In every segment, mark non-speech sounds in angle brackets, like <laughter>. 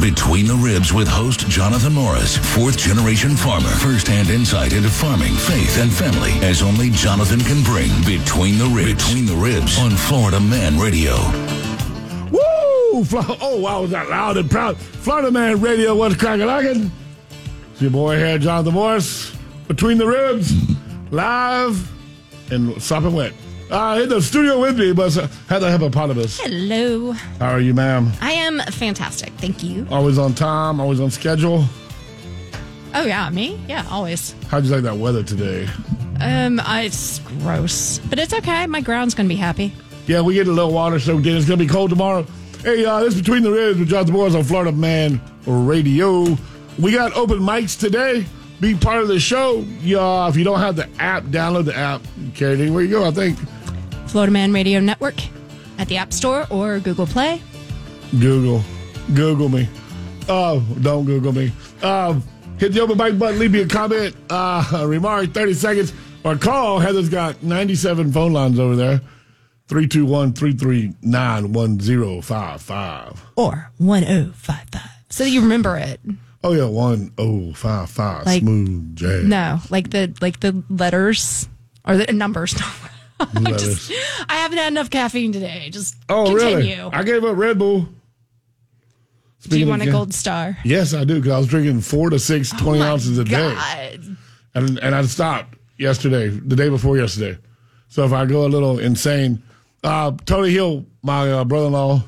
Between the Ribs with host Jonathan Morris, fourth generation farmer. First hand insight into farming, faith, and family as only Jonathan can bring. Between the Ribs. Between the Ribs on Florida Man Radio. Woo! Oh, wow, was that loud and proud? Florida Man Radio, what's cracking? It's your boy here, Jonathan Morris. Between the Ribs, mm-hmm. live and sopping wet. Uh, in the studio with me was uh, Heather Hippopotamus. Hello. How are you, ma'am? I am fantastic. Thank you. Always on time, always on schedule. Oh yeah, me? Yeah, always. How'd you like that weather today? Um, I, it's gross, but it's okay. My ground's gonna be happy. Yeah, we get a little water soaked in. It's going to be cold tomorrow. Hey, uh, this is Between the Ribs with Jonathan Morris on Florida Man Radio. We got open mics today. Be part of the show. Yeah, if you don't have the app, download the app. Carry it anywhere you go, I think. Florida Man Radio Network at the App Store or Google Play. Google. Google me. Oh, don't Google me. Um, hit the open mic button, leave me a comment, uh, a remark, 30 seconds, or call. Heather's got 97 phone lines over there. 321 339 1055. Or 1055. So you remember it. Oh, yeah, 1055. Like- Smooth jazz. No, like the like the letters or the numbers. <laughs> <laughs> I just I haven't had enough caffeine today. Just Oh, continue. really? I gave up Red Bull. Do Speaking you of want a gold star? Yes, I do, because I was drinking four to six, 20 Oh ounces a day. And and I stopped yesterday, the day before yesterday. So if I go a little insane, uh, Tony Hill, my uh, brother-in-law,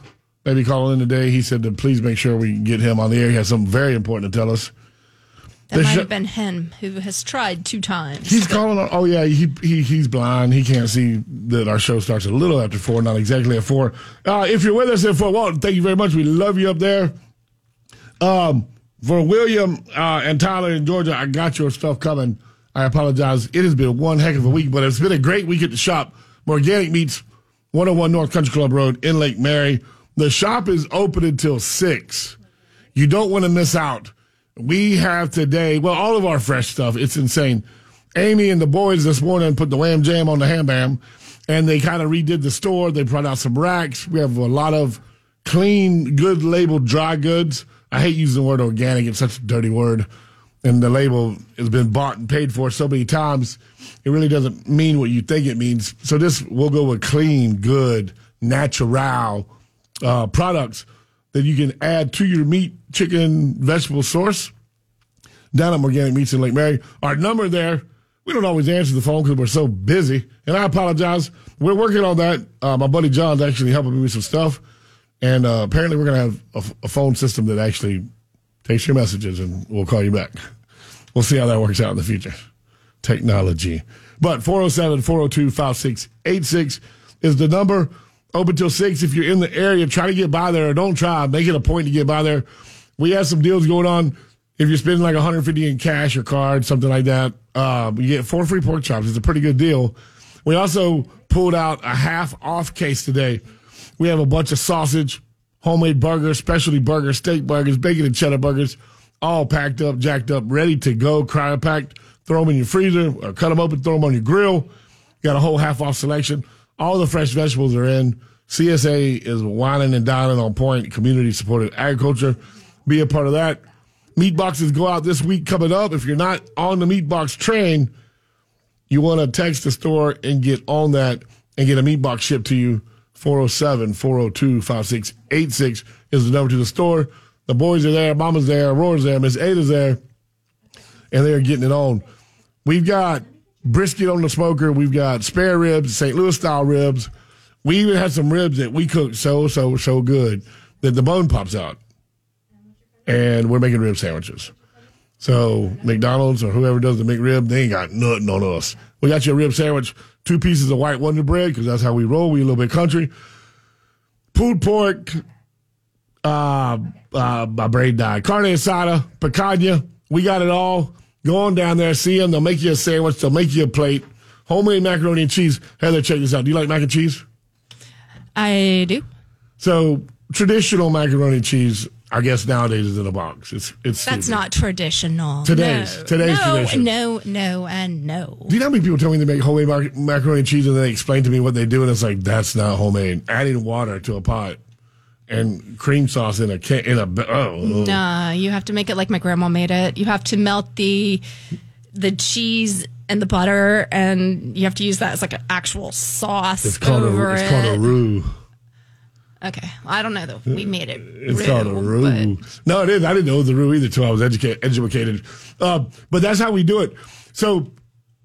maybe calling in today. He said to please make sure we get him on the air. He has something very important to tell us. That might have been him who has tried two times. He's calling. on- Oh yeah, he, he he's blind. He can't see that our show starts a little after four, not exactly at four. Uh, if you're with us at Fort Walton, thank you very much. We love you up there. Um, for William uh, and Tyler in Georgia, I got your stuff coming. I apologize. It has been one heck of a week, but it's been a great week at the shop. Organic Meats, 101 North Country Club Road in Lake Mary. The shop is open until six. You don't want to miss out. We have today, well, all of our fresh stuff. It's insane. Amy and the boys this morning put the wham jam on the ham bam, and they kind of redid the store. They brought out some racks. We have a lot of clean, good labeled dry goods. I hate using the word organic. It's such a dirty word. And the label has been bought and paid for so many times. It really doesn't mean what you think it means. So this, we'll go with clean, good, natural uh, products that you can add to your meat, chicken, vegetable source down at Organic Meats in Lake Mary. Our number there, we don't always answer the phone because we're so busy. And I apologize. We're working on that. Uh, my buddy John's actually helping me with some stuff. And uh, apparently we're going to have a, a phone system that actually takes your messages and we'll call you back. We'll see how that works out in the future. Technology. But 407 402 5686 is the number. Open till 6. If you're in the area, try to get by there or don't try. Make it a point to get by there. We have some deals going on. If you're spending like 150 in cash or card, something like that, uh, you get four free pork chops. It's a pretty good deal. We also pulled out a half off case today. We have a bunch of sausage, homemade burgers, specialty burgers, steak burgers, bacon and cheddar burgers, all packed up, jacked up, ready to go, cryo packed. Throw them in your freezer or cut them open, throw them on your grill. Got a whole half off selection. All the fresh vegetables are in. CSA is whining and dining on point, community supported agriculture. Be a part of that. Meat boxes go out this week coming up. If you're not on the meat box train, you want to text the store and get on that and get a meat box shipped to you. 407 402 5686 is the number to the store. The boys are there, Mama's there, Aurora's there, Miss Ada's there, and they're getting it on. We've got brisket on the smoker. We've got spare ribs, St. Louis style ribs. We even had some ribs that we cooked so, so, so good that the bone pops out. And we're making rib sandwiches. So McDonald's or whoever does the McRib, they ain't got nothing on us. We got you a rib sandwich, two pieces of white Wonder Bread because that's how we roll. We a little bit country. Pulled pork, uh, uh, my brain died. Carne asada, picanha. We got it all. Go on down there, see them. They'll make you a sandwich. They'll make you a plate. Homemade macaroni and cheese. Heather, check this out. Do you like mac and cheese? I do. So traditional macaroni and cheese, I guess nowadays is in a box. It's it's That's stupid. not traditional. Today's- no. today's no, tradition. No, no, and no. Do you know how many people tell me they make homemade mac- macaroni and cheese and they explain to me what they do and it's like that's not homemade. Adding water to a pot and cream sauce in a can in a oh, Nah, you have to make it like my grandma made it. You have to melt the the cheese and the butter, and you have to use that as like an actual sauce it's called over a it's it. called a roux. Okay, I don't know though. We made it. It's called a roux. No, it is. I didn't know the roux either until I was educated. educated. Uh, but that's how we do it. So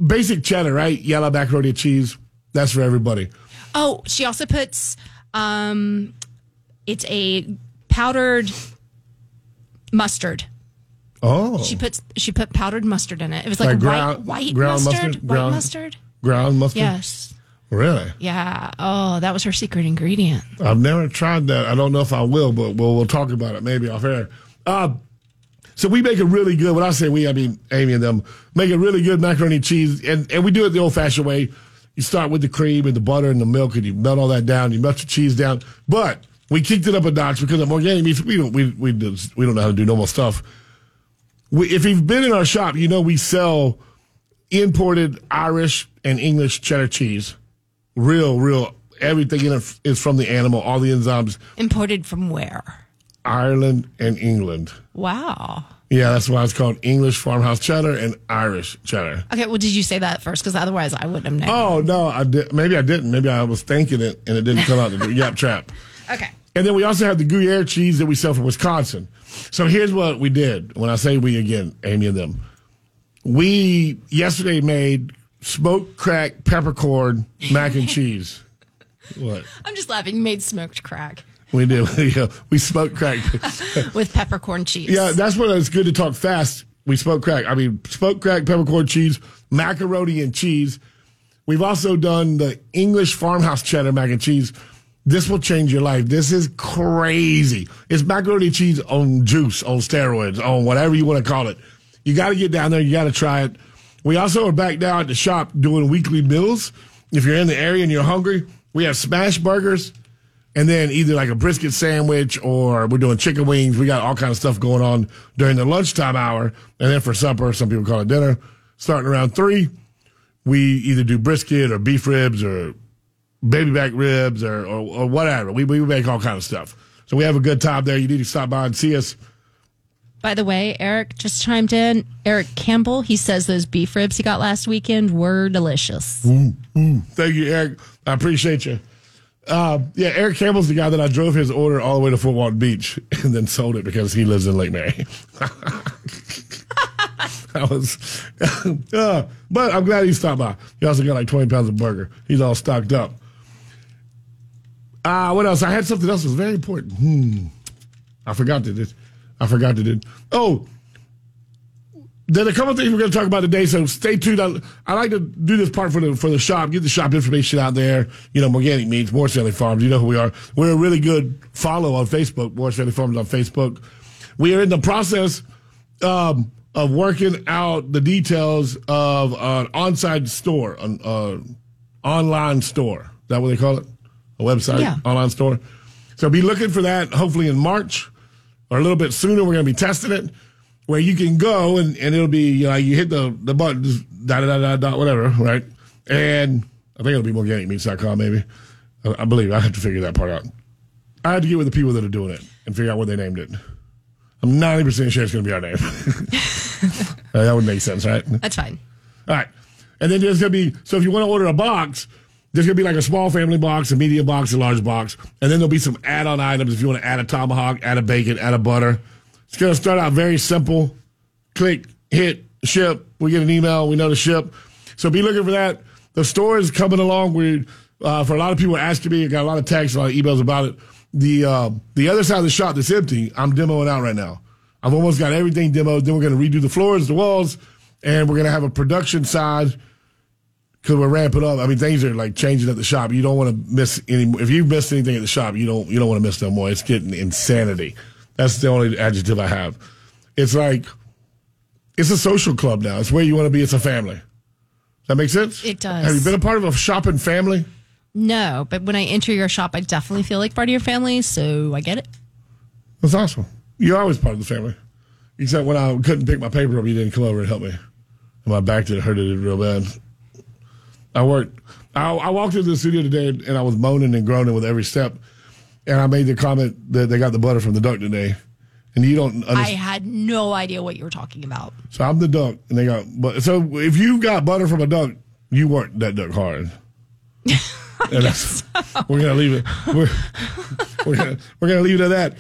basic cheddar, right? Yellow macaroni and cheese. That's for everybody. Oh, she also puts um it's a powdered mustard. Oh, She puts she put powdered mustard in it. It was like, Like ground- white white ground mustard, mustard? white Ground- mustard. ground mustard. Yes. Really? Yeah. Oh, that was her secret ingredient. I've never tried that. I don't know if I will, but we'll, we'll talk about it maybe off air. Uh, so we make a really good, when I say we, I mean Amy and them, make a really good macaroni and cheese. And, and we do it the old fashioned way. You start with the cream and the butter and the milk and you melt all that down. You melt the cheese down. But we kicked it up a notch because of organic meats. We don't, we, we, just- we don't know how to do normal stuff. We, if you've been in our shop, you know we sell imported Irish and English cheddar cheese. Real, real, everything in it is from the animal, all the enzymes, Imported from where? Ireland and England. Wow. Yeah, that's why it's called English farmhouse cheddar and Irish cheddar. Okay, well, did you say that first? Because otherwise, I wouldn't have known. Oh no, I did. Maybe I didn't. Maybe I was thinking it and it didn't come out the yap trap. Okay. And then we also have the Gruyere cheese that we sell from Wisconsin. So here's what we did. When I say we again, Amy and them, we yesterday made smoked crack peppercorn mac and cheese. <laughs> What I'm just laughing. You made smoked crack we did? <laughs> yeah, we smoked crack. <laughs> with peppercorn cheese. Yeah, that's when it's good to talk fast. We smoked crack. I mean, smoked crack, peppercorn cheese, macaroni and cheese. We've also done the English farmhouse cheddar mac and cheese. This will change your life. This is crazy. It's macaroni cheese on juice, on steroids, on whatever you want to call it. You got to get down there. You got to try it. We also are back down at the shop doing weekly meals. If you're in the area and you're hungry, we have smash burgers and then either like a brisket sandwich or we're doing chicken wings. We got all kind of stuff going on during the lunchtime hour, and then for supper, some people call it dinner. Starting around three, we either do brisket or beef ribs or baby back ribs or, or, or whatever. We we make all kind of stuff. So we have a good time there. You need to stop by and see us. By the way, Eric just chimed in. Eric Campbell, he says those beef ribs he got last weekend were delicious. Thank you, Eric. I appreciate you. Uh, yeah, Eric Campbell's the guy that I drove his order all the way to Fort Walton Beach <laughs> and then sold it because he lives in Lake Mary. <laughs> I was, <laughs> uh, but I'm glad he stopped by. He also got like 20 pounds of burger. He's all stocked up. Uh, what else? I had something else that was very important. Hmm. I forgot to do. I forgot to do. Oh, there's a couple things we're going to talk about today, so stay tuned. I, I like to do this part for the for the shop, get the shop information out there. You know, Organic Meats, Morris Family Farms. You know who we are. We're a really good follow on Facebook. Morris Family Farms on Facebook. We are in the process um, of working out the details of an on-site store, an uh, online store. Is that what they call it? A website, Yeah. online store. So be looking for that. Hopefully in March or a little bit sooner. We're going to be testing it where you can go and, and it'll be, you know, you hit the, the button, just da da da da whatever, right? And I think it'll be organicmeats.com maybe. I, I believe I have to figure that part out. I had to get with the people that are doing it and figure out what they named it. I'm 90% sure it's going to be our name. <laughs> That would make sense, right? That's fine. All right. And then there's going to be, so if you want to order a box, there's going to be like a small family box, a medium box, a large box. And then there'll be some add on items if you want to add a tomahawk, add a bacon, add a butter. It's going to start out very simple. Click, hit, ship. We get an email. We know to ship. So be looking for that. The store is coming along. We, uh, for a lot of people asking me, I got a lot of texts, a lot of emails about it. The uh, the other side of the shop that's empty, I'm demoing out right now. I've almost got everything demoed. Then we're going to redo the floors, the walls, and we're going to have a production side because we're ramping up. I mean, things are like changing at the shop. You don't want to miss any. If you've missed anything at the shop, you don't you don't want to miss no more. It's getting insanity. That's the only adjective I have. It's like it's a social club now. It's where you want to be. It's a family. Does that make sense? It does. Have you been a part of a shopping family? No, but when I enter your shop, I definitely feel like part of your family, so I get it. That's awesome. You're always part of the family. Except when I couldn't pick my paper up, you didn't come over and help me. And my back did hurt it real bad. I worked. I, I walked into the studio today and I was moaning and groaning with every step. and I made the comment that they got the butter from the duck today, and you don't. I had no idea what you were talking about. so I'm the duck, and they got. But so if you got butter from a duck, you worked that duck hard. <laughs> And that's- we're gonna leave it. We're, we're gonna we're gonna leave it at that.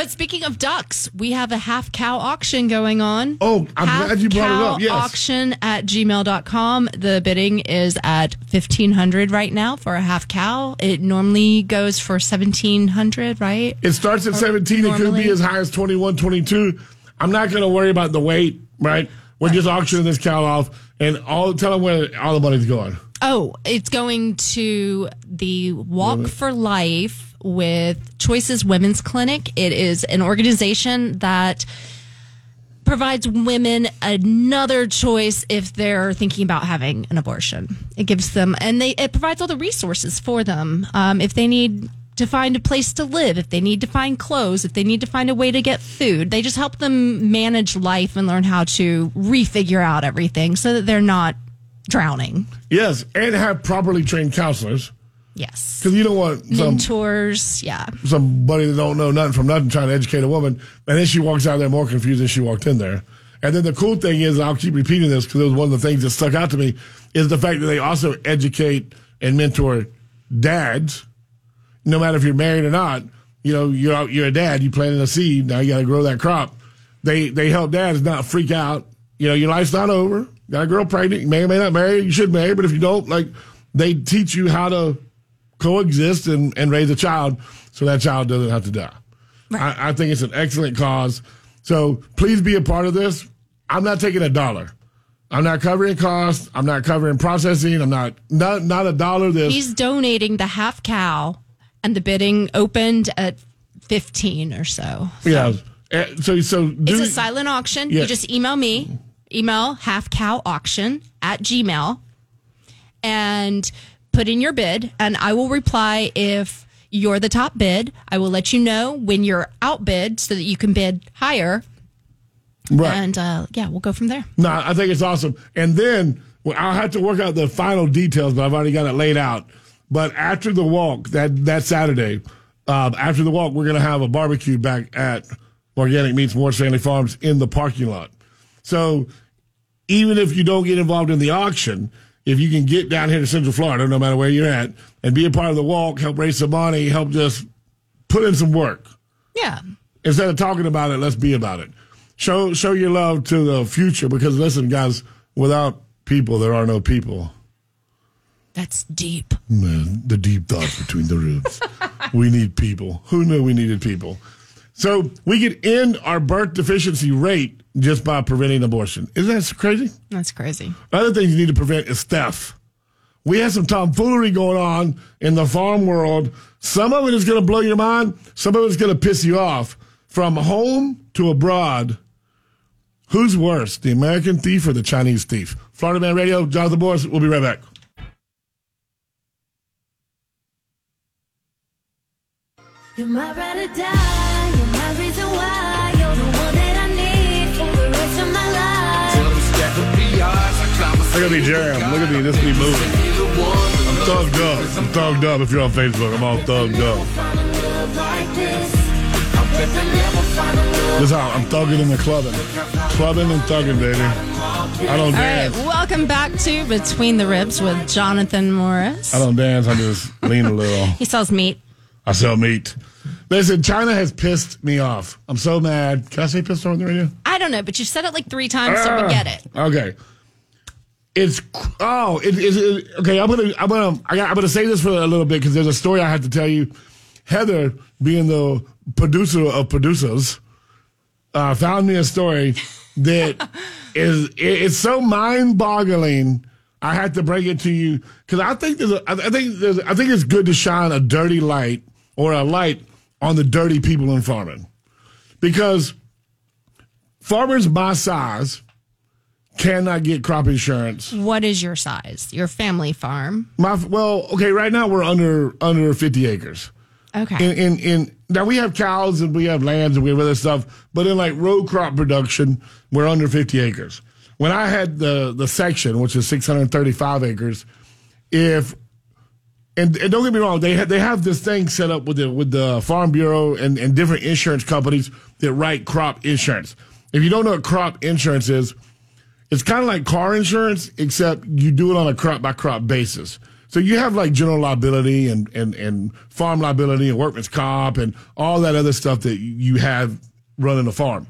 But speaking of ducks, we have a half cow auction going on. Oh, I'm half glad you brought it up. Yes. Auction at gmail.com. The bidding is at 1500 right now for a half cow. It normally goes for 1700 right? It starts at 17. It could be as high as 21, 22. I'm not going to worry about the weight, right? We're just auctioning this cow off, and all tell them where all the money's going. Oh, it's going to the Walk for Life with Choices Women's Clinic. It is an organization that provides women another choice if they're thinking about having an abortion. It gives them, and they it provides all the resources for them. Um, if they need to find a place to live, if they need to find clothes, if they need to find a way to get food, they just help them manage life and learn how to refigure out everything so that they're not drowning. Yes, and have properly trained counselors Yes. because you don't want some Mentors, yeah. somebody that don't know nothing from nothing trying to educate a woman, and then she walks out there more confused than she walked in there. And then the cool thing is, I'll keep repeating this because it was one of the things that stuck out to me, is the fact that they also educate and mentor dads. No matter if you're married or not, you know you're out- you're a dad. You planted a seed. Now you got to grow that crop. They they help dads not freak out. You know your life's not over. Got a girl pregnant. You may or may not marry. You should marry, but if you don't, like they teach you how to coexist and, and raise a child so that child doesn't have to die. I, I think it's an excellent cause. So please be a part of this. I'm not taking a dollar. I'm not covering costs. I'm not covering processing. I'm not not not a dollar. This He's donating the half cow, and the bidding opened at 15 or so. yeah. Eh, So so do, It's a silent auction. Yeah. You just email me, email half cow auction at Gmail, and put in your bid, and I will reply if you're the top bid. I will let you know when you're outbid so that you can bid higher. right. And uh, yeah, we'll go from there. No, I think it's awesome. And then well, I'll have to work out the final details, but I've already got it laid out. But after the walk, that that Saturday, uh, after the walk, we're going to have a barbecue back at Organic Meats Morris Family Farms in the parking lot. So even if you don't get involved in the auction, if you can get down here to Central Florida, no matter where you're at, and be a part of the walk, help raise some money, help just put in some work Yeah. instead of talking about it, let's be about it. Show show your love to the future because listen, guys, without people, there are no people. That's deep. Man, the deep thoughts between the ribs. <laughs> we need people. Who knew we needed people? So we could end our birth deficiency rate just by preventing abortion. Isn't that crazy? That's crazy. Other things you need to prevent is theft. We have some tomfoolery going on in the farm world. Some of it is going to blow your mind. Some of it is going to piss you off. From home to abroad, who's worse, the American thief or the Chinese thief? Florida Man Radio, Jonathan Morris. We'll be right back. You're my ride or die. Look at me jam. Look at me. This be moving. I'm thugged up. I'm thugged up. If you're on Facebook, I'm all thugged up. Find a love this. I bet they never find a love. This how I'm thugging in the clubbing. Clubbing and thugging, baby. I don't dance. All right, welcome back to Between the Ribs with Jonathan Morris. I don't dance. I just lean a little. <laughs> He sells meat. I sell meat. Listen, China has pissed me off. I'm so mad. Can I say pissed off on the radio? I don't know, but you've said it like three times, so we get it. Okay. It's oh, it is it, okay. I'm gonna I'm gonna I got, I'm gonna say this for a little bit because there's a story I have to tell you. Heather, being the producer of producers, uh, found me a story that <laughs> is it, it's so mind boggling. I had to bring it to you because I think there's a, I I think there's I think it's good to shine a dirty light or a light on the dirty people in farming because farmers my size cannot get crop insurance. What is your size? Your family farm. My well, okay, right now we're under under 50 acres. Okay. In in in now we have cows and we have lands and we have other stuff, but in like row crop production, we're under 50 acres. When I had the the section, which is 635 acres, if and, and don't get me wrong, they ha- they have this thing set up with the with the Farm Bureau and, and different insurance companies that write crop insurance. If you don't know what crop insurance is, it's kind of like car insurance, except you do it on a crop by crop basis. So you have like general liability and, and, and farm liability and workman's comp and all that other stuff that you have running a farm.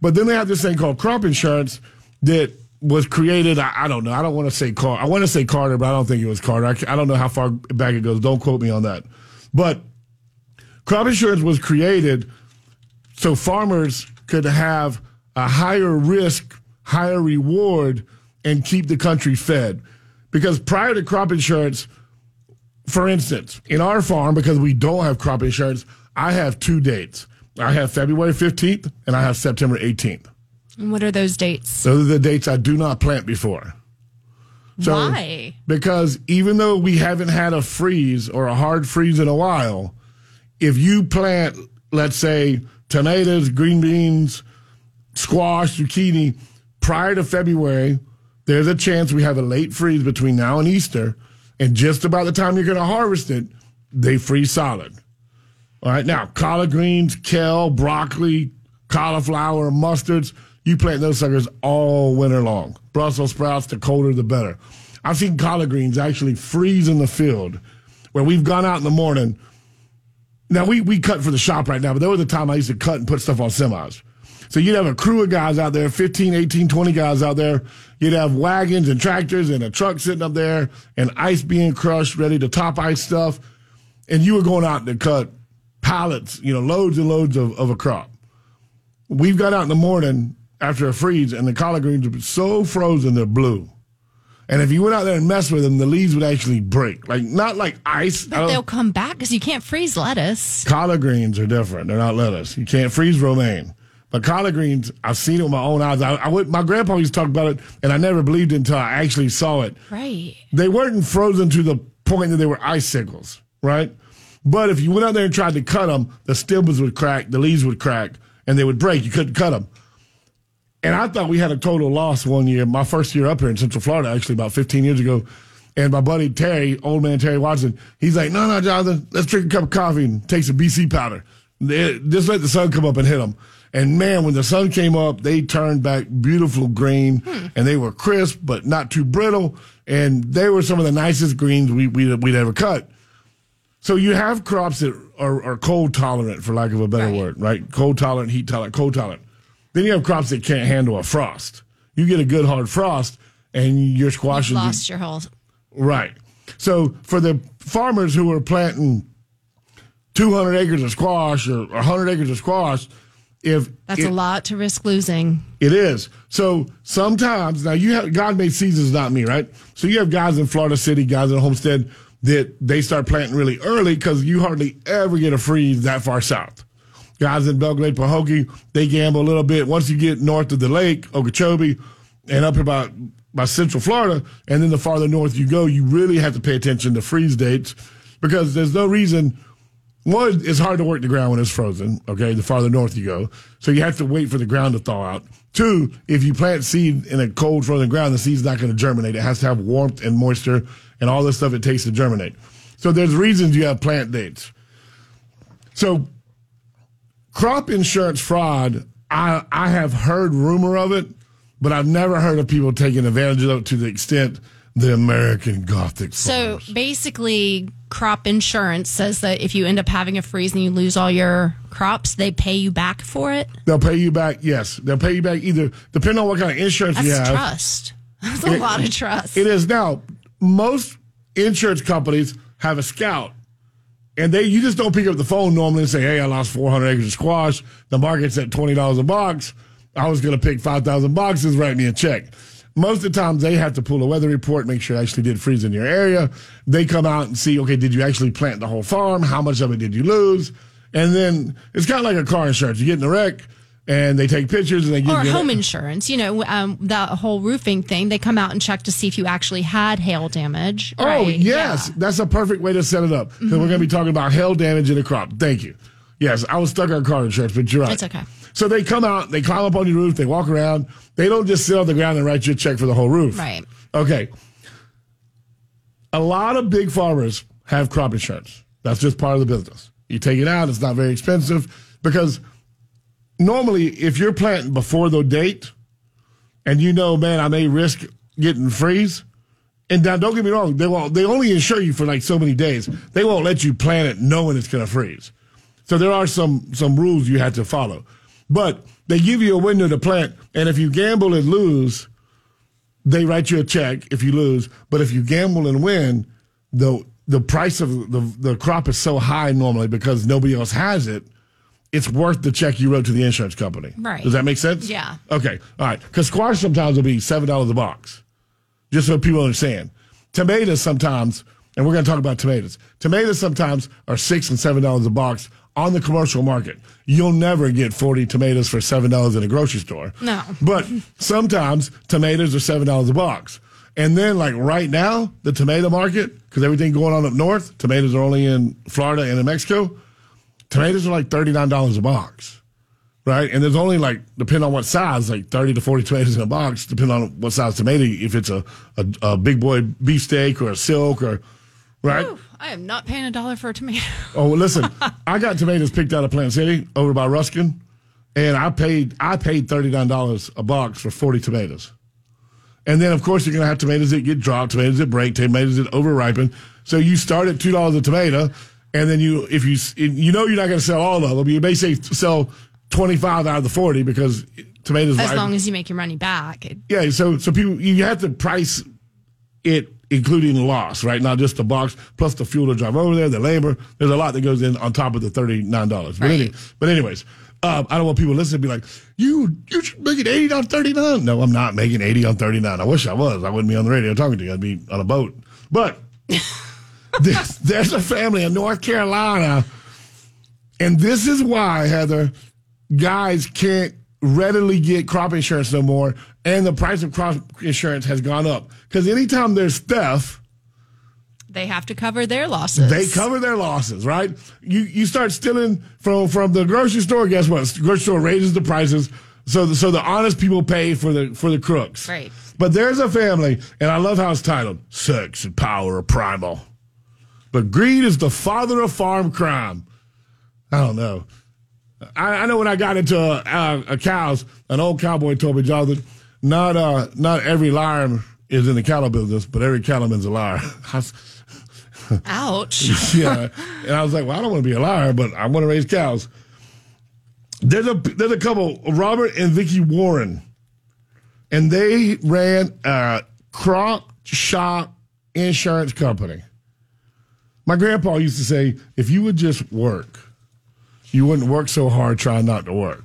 But then they have this thing called crop insurance that was created. I, I don't know. I don't want to say Carter. I want to say Carter, but I don't think it was Carter. I, I don't know how far back it goes. Don't quote me on that. But crop insurance was created so farmers could have a higher risk, higher reward, and keep the country fed. Because prior to crop insurance, for instance, in our farm, because we don't have crop insurance, I have two dates. I have February 15th and I have September 18th. And what are those dates? Those are the dates I do not plant before. So, Why? Because even though we haven't had a freeze or a hard freeze in a while, if you plant, let's say, tomatoes, green beans, squash, zucchini prior to February, there's a chance we have a late freeze between now and Easter. And just about the time you're going to harvest it, they freeze solid. All right, now collard greens, kale, broccoli, cauliflower, mustards, you plant those suckers all winter long. Brussels sprouts, the colder the better. I've seen collard greens actually freeze in the field where we've gone out in the morning. Now we, we cut for the shop right now, but there was a time I used to cut and put stuff on semis. So you'd have a crew of guys out there, 15, 18, 20 guys out there. You'd have wagons and tractors and a truck sitting up there and ice being crushed, ready to top ice stuff. And you were going out to cut pallets, you know, loads and loads of, of a crop. We've got out in the morning after a freeze and the collard greens are so frozen they're blue. And if you went out there and messed with them, the leaves would actually break. Like not like ice. But they'll come back because you can't freeze lettuce. collard greens are different. They're not lettuce. You can't freeze romaine. But collard greens, I've seen it with my own eyes. I, I went, my grandpa used to talk about it, and I never believed it until I actually saw it. Right. They weren't frozen to the point that they were icicles, right? But if you went out there and tried to cut them, the stems would crack, the leaves would crack, and they would break. You couldn't cut them. And I thought we had a total loss one year, my first year up here in Central Florida, actually about 15 years ago. And my buddy Terry, old man Terry Watson, he's like, no, no, Jonathan, let's drink a cup of coffee and take some BC powder. Just let the sun come up and hit them. And man, when the sun came up, they turned back beautiful green hmm. and they were crisp, but not too brittle. And they were some of the nicest greens we, we, we'd ever cut. So you have crops that are, are cold tolerant, for lack of a better Right. word, right? Cold tolerant, heat tolerant, cold tolerant. Then you have crops that can't handle a frost. You get a good hard frost, and your squash be- lost your whole. right. So for the farmers who are planting 200 acres of squash or 100 acres of squash, if That's it- a lot to risk losing. it is. So sometimes now you have God made seasons, not me, right? So you have guys in Florida City, guys in Homestead that they start planting really early because you hardly ever get a freeze that far south. Guys in Belle Glade, Pahokee, they gamble a little bit. Once you get north of the lake, Okeechobee, and up about by Central Florida, and then the farther north you go, you really have to pay attention to freeze dates because there's no reason one, it's hard to work the ground when it's frozen. Okay, the farther north you go, so you have to wait for the ground to thaw out. Two, if you plant seed in a cold frozen ground, the seed's not going to germinate. It has to have warmth and moisture and all the stuff it takes to germinate. So there's reasons you have plant dates. So crop insurance fraud, I I have heard rumor of it, but I've never heard of people taking advantage of it to the extent the American Gothic. So basically, crop insurance says that if you end up having a freeze and you lose all your crops, they pay you back for it. They'll pay you back. Yes, they'll pay you back either depending on what kind of insurance That's you have. trust. <laughs> That's a It- lot of trust. It is now. Most insurance companies have a scout, and they you just don't pick up the phone normally and say, "Hey, I lost 400 acres of squash. The market's at twenty dollars a box. I was going to pick 5,000 boxes. Write me a check." Most of the times, they have to pull a weather report, make sure it actually did freeze in your area. They come out and see, okay, did you actually plant the whole farm? How much of it did you lose? And then it's kind of like a car insurance. You get in a wreck, and they take pictures and they give or you home insurance, you know, um, that whole roofing thing. They come out and check to see if you actually had hail damage. Oh, right? yes. Yeah. Mm-hmm. That's a perfect way to set it up. Because we're going to be talking about hail damage in a crop. Thank you. Yes, I was stuck on car insurance, but you're right. It's okay. So they come out, they climb up on your roof, they walk around. They don't just sit on the ground and write you a check for the whole roof. Right. Okay. A lot of big farmers have crop insurance. That's just part of the business. You take it out, it's not very expensive because normally if you're planting before the date and you know, man, I may risk getting freeze. And now, don't get me wrong, they won't, they only insure you for like so many days. They won't let you plant it knowing it's going to freeze. So there are some some rules you have to follow. But they give you a window to plant, and if you gamble and lose, they write you a check if you lose. But if you gamble and win, the the price of the the crop is so high normally because nobody else has it. It's worth the check you wrote to the insurance company. Right. Does that make sense? Yeah. Okay. All right. Because squash sometimes will be seven dollars a box, just so people understand. Tomatoes sometimes, and we're going to talk about tomatoes. Tomatoes sometimes are six and seven dollars a box on the commercial market. You'll never get forty tomatoes for seven dollars in a grocery store. No. But sometimes tomatoes are seven dollars a box. And then, like right now, the tomato market, because everything going on up north, tomatoes are only in Florida and in Mexico. Tomatoes are like thirty nine dollars a box, right? And there's only like, depending on what size, like thirty to forty tomatoes in a box, depending on what size tomato. If it's a a, a big boy beefsteak or a silk or right. Ooh, I am not paying a dollar for a tomato. <laughs> Oh, well, listen, I got tomatoes picked out of Plant City over by Ruskin, and I paid I paid thirty nine dollars a box for forty tomatoes. And then, of course, you're going to have tomatoes that get dropped, tomatoes that break, tomatoes that overripen. So you start at two dollars a tomato, and then you, if you, you know, you're not going to sell all of them. You may say sell twenty five out of the forty because tomatoes. As ripen. long as you make your money back. It, Yeah, so so people you have to price it including the loss, right? Not just the box plus the fuel to drive over there, the labor. There's a lot that goes in on top of the thirty nine dollars. But, Right. any, but anyways, um, I don't want people listening to be like, you you should make it eighty on thirty nine. No, I'm not making eighty on thirty nine. I wish I was. I wouldn't be on the radio talking to you. I'd be on a boat. But <laughs> there's, there's a family in North Carolina, and this is why Heather guys can't readily get crop insurance no more, and the price of crop insurance has gone up. Because anytime there's theft, they have to cover their losses. they cover their losses, right? You you start stealing from from the grocery store. Guess what? The grocery store raises the prices, so the, so the honest people pay for the for the crooks. Right. But there's a family, and I love how it's titled "Sex and Power are Primal," but greed is the father of farm crime. I don't know. I, I know when I got into uh, uh, uh, cows, an old cowboy told me, Jonathan, not uh, not every liar is in the cattle business, but every cattleman's a liar. <laughs> Ouch. <laughs> yeah, and I was like, well, I don't want to be a liar, but I want to raise cows. There's a there's a couple, Robert and Vicky Warren, and they ran a crop shop insurance company. My grandpa used to say, if you would just work, you wouldn't work so hard trying not to work.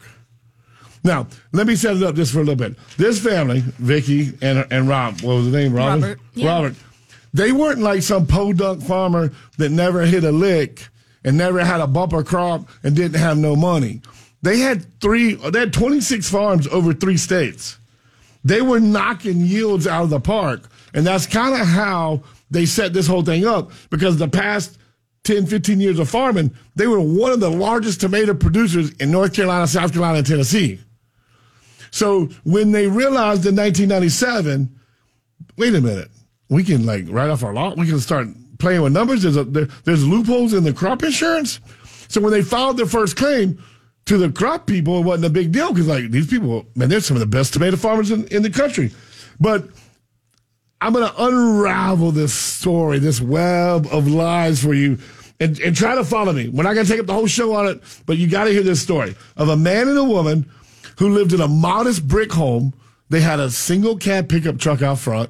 Now, let me set it up just for a little bit. This family, Vicky and and Rob, what was the name? Robin? Robert, yeah. Robert. They weren't like some podunk farmer that never hit a lick and never had a bumper crop and didn't have no money. They had three, they had 26 farms over three states. They were knocking yields out of the park. And that's kind of how they set this whole thing up because the past 10, 15 years of farming, they were one of the largest tomato producers in North Carolina, South Carolina, and Tennessee. So when they realized in 1997, wait a minute, we can like write off our lot, we can start playing with numbers. There's a, there, there's loopholes in the crop insurance. So when they filed their first claim to the crop people, it wasn't a big deal because like these people, man, they're some of the best tomato farmers in, in the country. But I'm going to unravel this story, this web of lies for you, and, and try to follow me. We're not going to take up the whole show on it, but you got to hear this story of a man and a woman who lived in a modest brick home. They had a single cab pickup truck out front.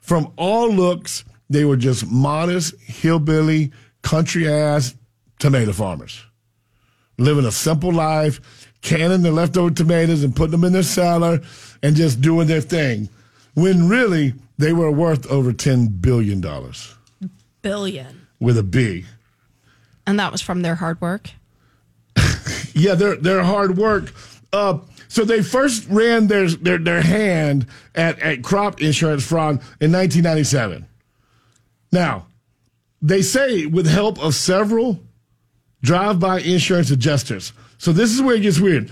From all looks, they were just modest, hillbilly, country ass tomato farmers living a simple life, canning their leftover tomatoes and putting them in their cellar and just doing their thing. When really they were worth over ten billion dollars Billion. with a B. And that was from their hard work. <laughs> Yeah, their their hard work. Uh, so they first ran their their, their hand at, at crop insurance fraud in 1997. Now, they say with help of several drive-by insurance adjusters. So this is where it gets weird.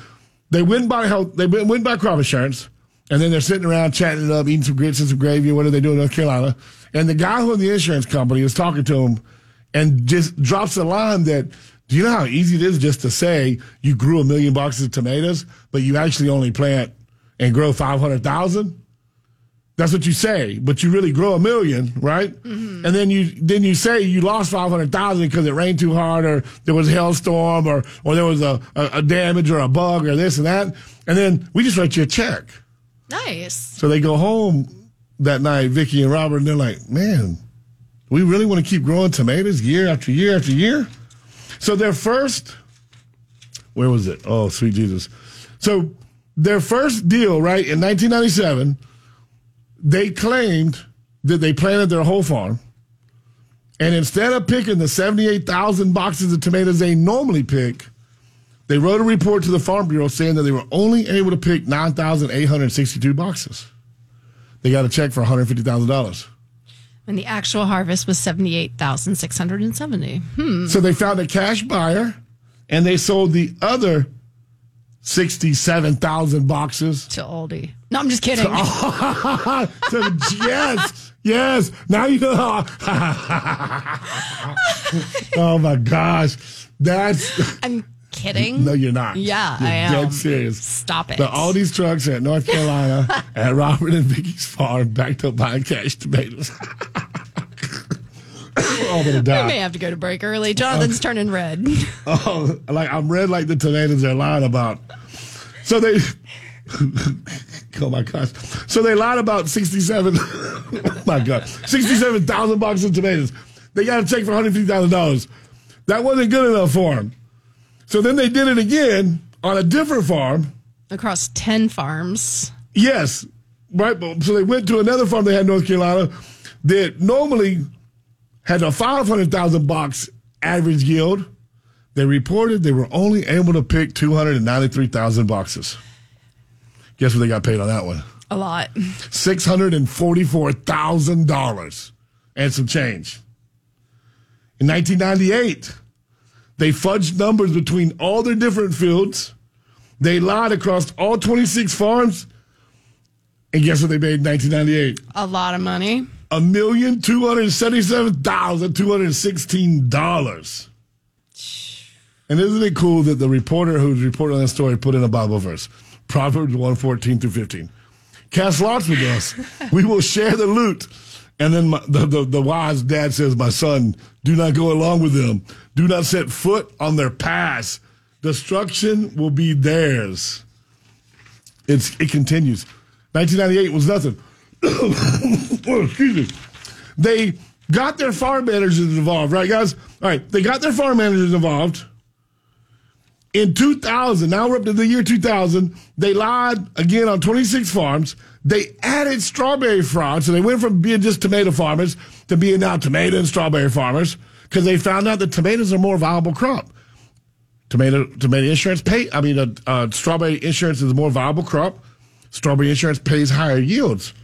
They went by health. They went, by crop insurance, and then they're sitting around chatting it up, eating some grits and some gravy. What are they doing in North Carolina? And the guy who owned the insurance company is talking to him and just drops a line that do you know how easy it is just to say you grew a million boxes of tomatoes, but you actually only plant and grow 500,000? That's what you say, but you really grow a million, right? Mm-hmm. And then you then you say you lost five hundred thousand because it rained too hard, or there was a hailstorm, or or there was a, a, a damage or a bug or this and that, and then we just write you a check. Nice. So they go home that night, Vicky and Robert, and they're like, "Man, we really want to keep growing tomatoes year after year after year." So their first, where was it? Oh, sweet Jesus! So their first deal, right in 1997, they claimed that they planted their whole farm, and instead of picking the 78,000 boxes of tomatoes they normally pick, they wrote a report to the Farm Bureau saying that they were only able to pick 9,862 boxes. They got a check for $150,000. And the actual harvest was 78,670. Hmm. So they found a cash buyer and they sold the other 67,000 boxes. To Aldi. No, I'm just kidding. so, <laughs> yes, yes. Now you know <laughs> oh my gosh. That's. I'm kidding. No, you're not. Yeah, You're I am. Dead serious. Stop it. The all these trucks are at North Carolina <laughs> at Robert and Vicky's farm, backed up buying cash tomatoes. All gonna We may have to go to break early. Jonathan's turning red. <laughs> Oh, like I'm red like the tomatoes they're lying about. So they, <laughs> oh my gosh. So they lied about 67, oh my God, 67,000 boxes of tomatoes. They got a check for $150,000. That wasn't good enough for them. So then they did it again on a different farm. Across 10 farms. Yes, right. So they went to another farm they had in North Carolina that normally had a 500,000 box average yield. They reported they were only able to pick 293,000 boxes. Guess what they got paid on that one? A lot. $644,000 and some change. In 1998, they fudged numbers between all their different fields. They lied across all 26 farms. And guess what they made in 1998? A lot of money. A million two hundred seventy-seven thousand two hundred sixteen dollars. And isn't it cool that the reporter who's reporting on this story put in a Bible verse, Proverbs one fourteen through fifteen, cast lots with us, <laughs> we will share the loot. And then my, the, the the wise dad says, "My son, do not go along with them. Do not set foot on their paths. Destruction will be theirs." It's it continues. 1998 was nothing. <coughs> oh, excuse me. They got their farm managers involved, right, guys? All right, they got their farm managers involved. In 2000, now we're up to the year 2000, they lied again on 26 farms. They added strawberry fraud. So they went from being just tomato farmers to being now tomato and strawberry farmers because they found out that tomatoes are a more viable crop. Tomato tomato insurance pay. I mean, uh, uh, strawberry insurance is a more viable crop. Strawberry insurance pays higher yields.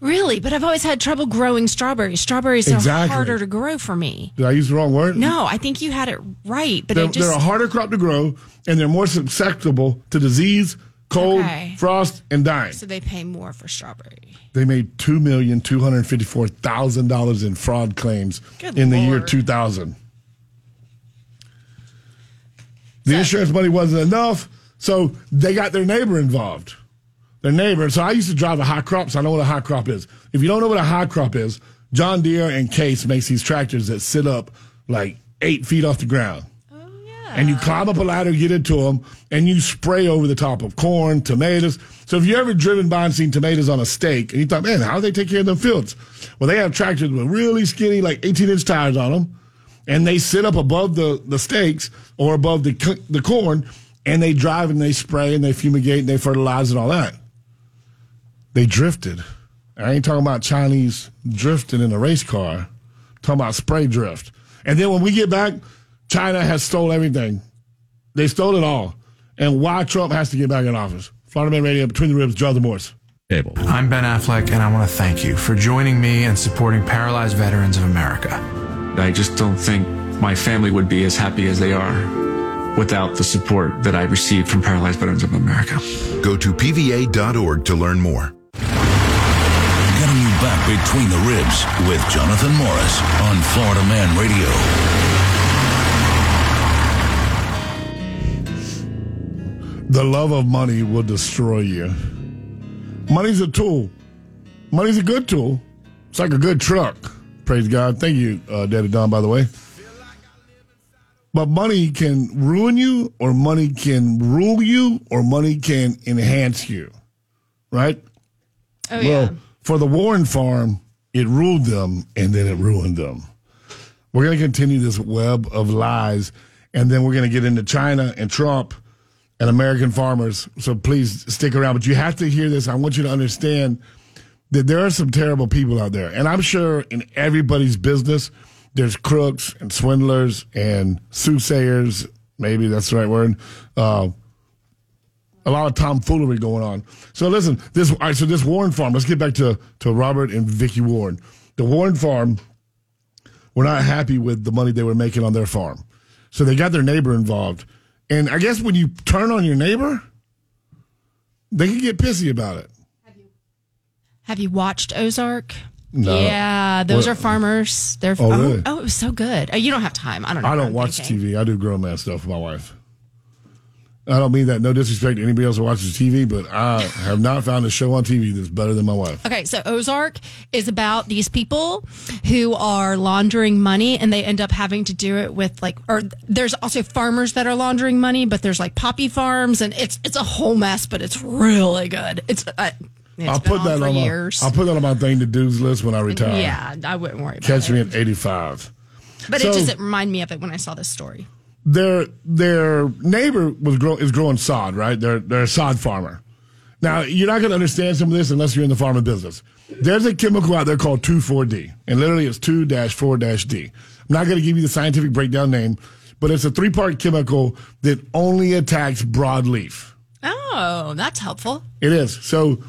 Really? But I've always had trouble growing strawberries. Strawberries Exactly. are harder to grow for me. Did I use the wrong word? No, I think you had it right. But They're, just. they're a harder crop to grow, and they're more susceptible to disease, cold, Okay. frost, and dying. so they pay more for strawberry. They made two million two hundred fifty-four thousand dollars in fraud claims Good in the year two thousand. The insurance money wasn't enough, so they got their neighbor involved. Their neighbor. So I used to drive a high crop, so I know what a high crop is. If you don't know what a high crop is, John Deere and Case makes these tractors that sit up like eight feet off the ground. And you climb up a ladder, get into them, and you spray over the top of corn, tomatoes. So if you ever driven by and seen tomatoes on a stake, and you thought, man, how do they take care of them fields? Well, they have tractors with really skinny, like 18 inch tires on them, and they sit up above the, the stakes or above the, the corn, and they drive and they spray and they fumigate and they fertilize and all that. They drifted. I ain't talking about Chinese drifting in a race car. I'm talking about spray drift. And then when we get back, China has stole everything. They stole it all. And why Trump has to get back in office. Florida Man Radio, Between the Ribs, Jonathan Morris. Cable. I'm Ben Affleck, and I want to thank you for joining me and supporting Paralyzed Veterans of America. I just don't think my family would be as happy as they are without the support that I received from Paralyzed Veterans of America. Go to pva.org to learn more. Got bring you back between the ribs with Jonathan Morris on Florida Man Radio. The love of money will destroy you. Money's a tool. Money's a good tool. It's like a good truck. Praise God. Thank you, uh, Daddy Don, by the way. But money can ruin you, or money can rule you, or money can enhance you. Right? Oh, Well, yeah. for the Warren farm, it ruled them and then it ruined them. We're going to continue this web of lies, and then we're going to get into China and Trump and American farmers. So please stick around. But you have to hear this. I want you to understand that there are some terrible people out there. And I'm sure in everybody's business, there's crooks and swindlers and soothsayers. Maybe that's the right word. Uh, a lot of tomfoolery going on. So listen, this all right, so this Warren farm, let's get back to, to Robert and Vicky Warren. The Warren farm were not happy with the money they were making on their farm. So they got their neighbor involved. And I guess when you turn on your neighbor, they can get pissy about it. Have you watched Ozark? No. Yeah, those What- are farmers. They're Oh, oh, really? oh, it was so good. Oh, you don't have time. I don't know. I don't watch thinking. TV. I do grown man stuff with my wife. I don't mean that no disrespect to anybody else who watches TV, but I have not found a show on TV that's better than my wife. Okay, so Ozark is about these people who are laundering money and they end up having to do it with like or there's also farmers that are laundering money, but there's like poppy farms and it's it's a whole mess, but it's really good. It's uh, it's I'll put that for on my. I'll put that on my thing to do's list when I retire. yeah, I wouldn't worry about Catch it. me at 85. But So- it just remind me of it when I saw this story. Their their neighbor was grow, is growing sod, right? They're they're a sod farmer. Now you're not going to understand some of this unless you're in the farming business. There's a chemical out there called 2,4-D, and literally it's 2-4-D. I'm not going to give you the scientific breakdown name, but it's a three part chemical that only attacks broadleaf. Oh, that's helpful. It is so.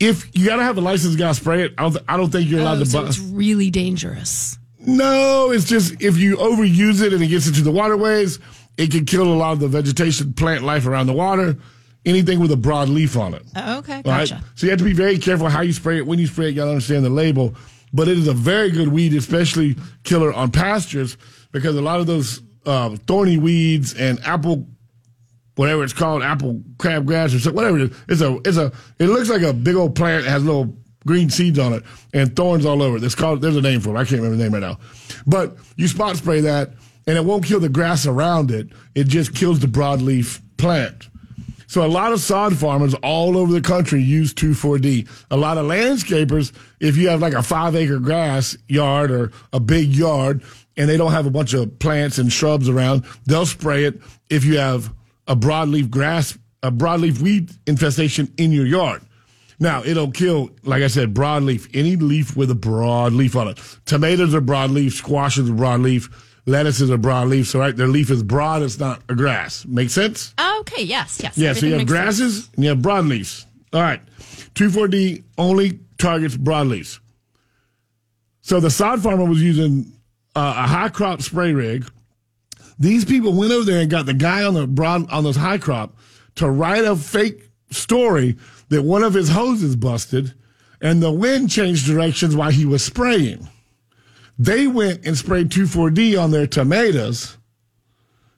If you got to have a licensed guy spray it, I don't, I don't think you're oh, allowed Oh, to so buy. it's really dangerous. No, it's just if you overuse it and it gets into the waterways, it can kill a lot of the vegetation, plant life around the water. Anything with a broad leaf on it. Oh, okay, All right? gotcha. So you have to be very careful how you spray it, when you spray it. You got to understand the label. But it is a very good weed, especially killer on pastures, because a lot of those uh, thorny weeds and apple, whatever it's called, apple crabgrass or something, whatever it is, it's a, it's a, it looks like a big old plant. It has little green seeds on it and thorns all over it. Called, there's a name for it. I can't remember the name right now. But you spot spray that and it won't kill the grass around it. It just kills the broadleaf plant. So a lot of sod farmers all over the country use 2,4-D. A lot of landscapers, if you have like a five acre grass yard or a big yard and they don't have a bunch of plants and shrubs around, they'll spray it if you have a broadleaf grass, a broadleaf weed infestation in your yard. Now, it'll kill, like I said, broadleaf, any leaf with a broad leaf on it. Tomatoes are broadleaf, squashes are broadleaf, lettuces are broadleaf. So, right, their leaf is broad, it's not a grass. Make sense? Okay, yes, yes. Yeah, so you have makes sense. grasses and you have broadleaves. All right. 2,4-D only targets broadleaves. So the sod farmer was using uh, a high crop spray rig. These people went over there and got the guy on the broad on this high crop to write a fake story that one of his hoses busted and the wind changed directions while he was spraying. They went and sprayed 2,4-D on their tomatoes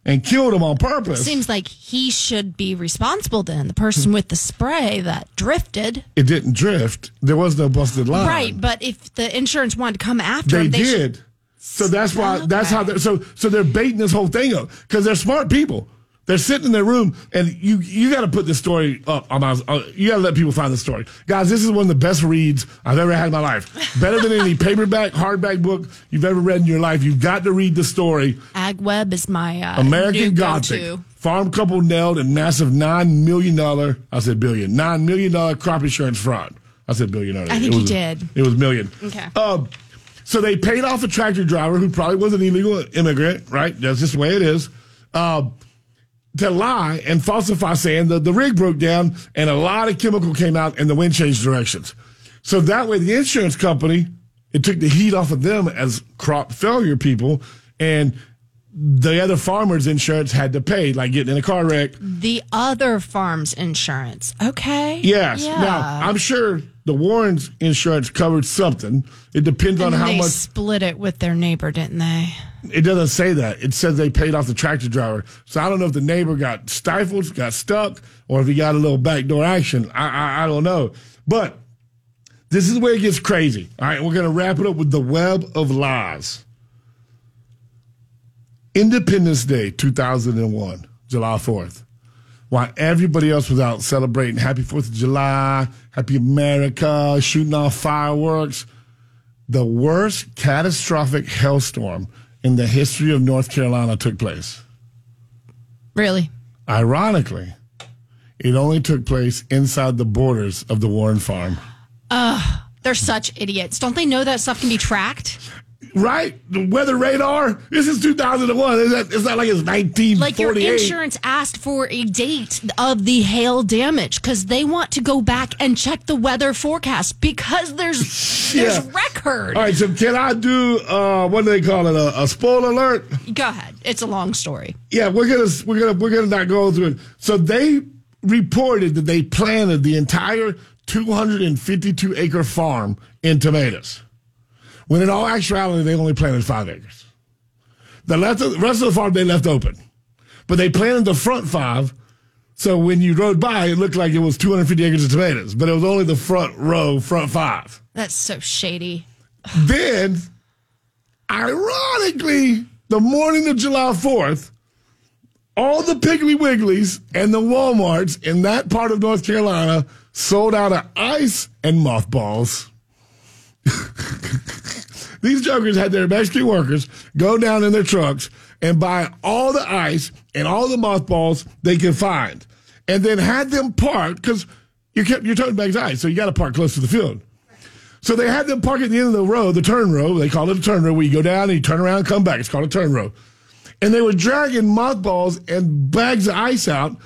and killed them on purpose. Seems like he should be responsible then, the person with the spray that drifted. it didn't drift. There was no busted line. Right, but if the insurance wanted to come after They, him, they did. should. so that's why. That's how. They're, so so they're baiting this whole thing up because they're smart people. They're sitting in their room, and you you got to put this story up. On my, uh, you got to let people find the story, guys. This is one of the best reads I've ever had in my life. Better than any <laughs> paperback, hardback book you've ever read in your life. You've got to read the story. AgWeb is my uh, American Gothic. go-to. Farm couple nailed a massive nine million dollar. I said billion. Nine million dollar crop insurance fraud. I said billion. I think it you was, did. It was million. Okay. Um, so they paid off a tractor driver who probably was an illegal immigrant, right? That's just the way it is. Um, to lie and falsify saying that the rig broke down and a lot of chemical came out and the wind changed directions. So that way the insurance company, it took the heat off of them as crop failure people and the other farmers insurance had to pay, like getting in a car wreck. The other farm's insurance. Okay. Yes. Yeah. Now, I'm sure the Warrens insurance covered something. It depends on And how they much. split it with their neighbor, didn't they? It doesn't say that. It says they paid off the tractor driver. So I don't know if the neighbor got stifled, got stuck, or if he got a little backdoor action. I, I, I don't know. But this is where it gets crazy. All right, we're going to wrap it up with the web of lies. Independence Day 2001, July 4th. While everybody else was out celebrating Happy 4th of July, Happy America, shooting off fireworks, the worst catastrophic hailstorm in the history of North Carolina took place. Really? Ironically, it only took place inside the borders of the Warren farm. They're such idiots. Don't they know that stuff can be tracked? Right? The weather radar? This is 2001. It's not, it's not like it's 1948. Like your insurance asked for a date of the hail damage because they want to go back and check the weather forecast because there's <laughs> there's Yeah. record. All right, so can I do, uh, what do they call it, a, a spoiler alert? Go ahead. It's a long story. Yeah, we're gonna we're gonna we're gonna not go through it. So they reported that they planted the entire 252 acre farm in tomatoes, when in all actuality they only planted five acres. The left the rest of the farm they left open, but they planted the front five. So when you rode by, it looked like it was 250 acres of tomatoes, but it was only the front row, front five. That's so shady. <laughs> Then, ironically, the morning of July 4th, all the Piggly Wigglies and the Walmarts in that part of North Carolina sold out of ice and mothballs. <laughs> These jokers had their Mexican workers go down in their trucks and buy all the ice and all the mothballs they could find, and then had them parked because you kept your tote bag's ice, so you got to park close to the field. So they had them park at the end of the row, the turn row. They call it a turn row where you go down and you turn around and come back. It's called a turn row. And they were dragging mothballs and bags of ice out.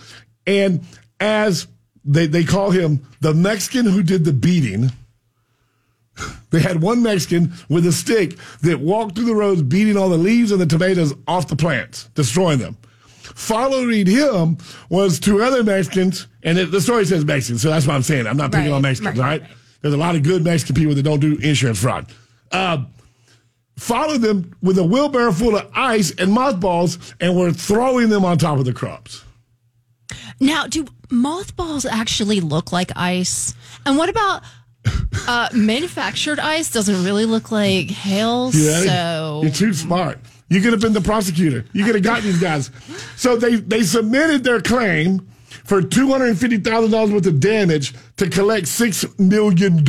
And as they, they call him the Mexican who did the beating, <laughs> they had one Mexican with a stick that walked through the roads, beating all the leaves and the tomatoes off the plants, destroying them. Following him was two other Mexicans, and it, the story says Mexicans, so that's what I'm saying. I'm not picking Right, on Mexicans, right, all right? right. There's a lot of good Mexican people that don't do insurance fraud. Uh, followed them with a wheelbarrow full of ice and mothballs and were throwing them on top of the crops. Now, do mothballs actually look like ice? And what about uh, manufactured ice? Doesn't really look like hail. Ready? So You're too smart. You could have been the prosecutor. You could have got these guys. So they, they submitted their claim for $250,000 worth of damage to collect $6 million,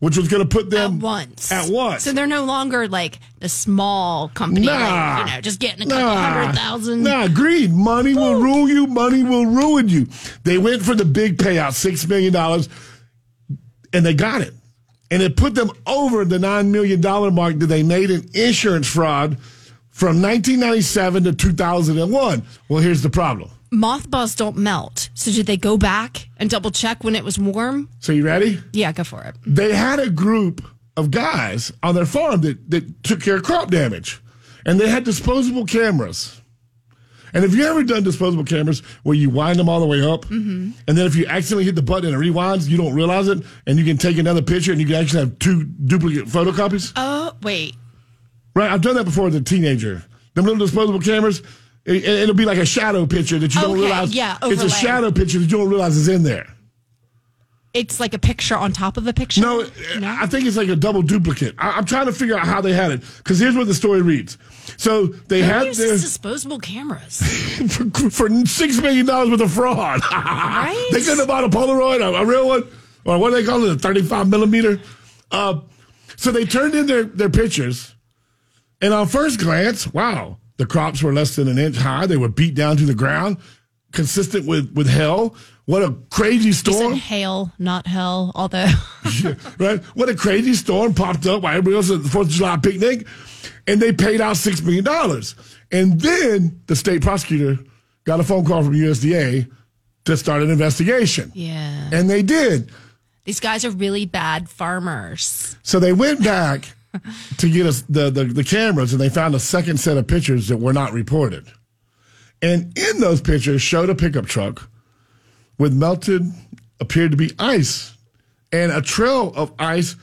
which was going to put at them once. At once. So they're no longer like the small company, Nah. like, you know, just getting a couple hundred thousand. Nah, greed. Money will rule you. Money will ruin you. They went for the big payout, $6 million, and they got it. And it put them over the $9 million mark that they made in insurance fraud from 1997 to 2001. Well, here's the problem. Mothballs don't melt. So did they go back and double check when it was warm? So, you ready? Yeah, go for it. they had a group of guys on their farm that, that took care of crop damage. And they had disposable cameras. And if you ever done disposable cameras where you wind them all the way up, and then if you accidentally hit the button and it rewinds, you don't realize it, and you can take another picture and you can actually have two duplicate photocopies? Oh, wait. Right, I've done that before as a teenager. Them little disposable cameras, it, it'll be like a shadow picture that you don't realize. yeah, it's a shadow picture that you don't realize is in there. It's like a picture on top of a picture? No, I think it's like a double duplicate. I, I'm trying to figure out how they had it because here's what the story reads. So they Who had their disposable cameras? <laughs> for, for six million dollars worth of fraud. <laughs> Right? They couldn't have bought a Polaroid, a, a real one, or what do they call it, a 35 millimeter. Uh, so they turned in their their pictures, and on first glance, wow, the crops were less than an inch high. They were beat down to the ground, consistent with with hell. What a crazy storm! hail, not hell, although. <laughs> right? What a crazy storm popped up while everybody else at the Fourth of July picnic, and they paid out six million dollars. And then the state prosecutor got a phone call from USDA to start an investigation, yeah. and they did. These guys are really bad farmers. So they went back to get us the, the the cameras, and they found a second set of pictures that were not reported. And in those pictures showed a pickup truck with melted, appeared to be ice and a trail of ice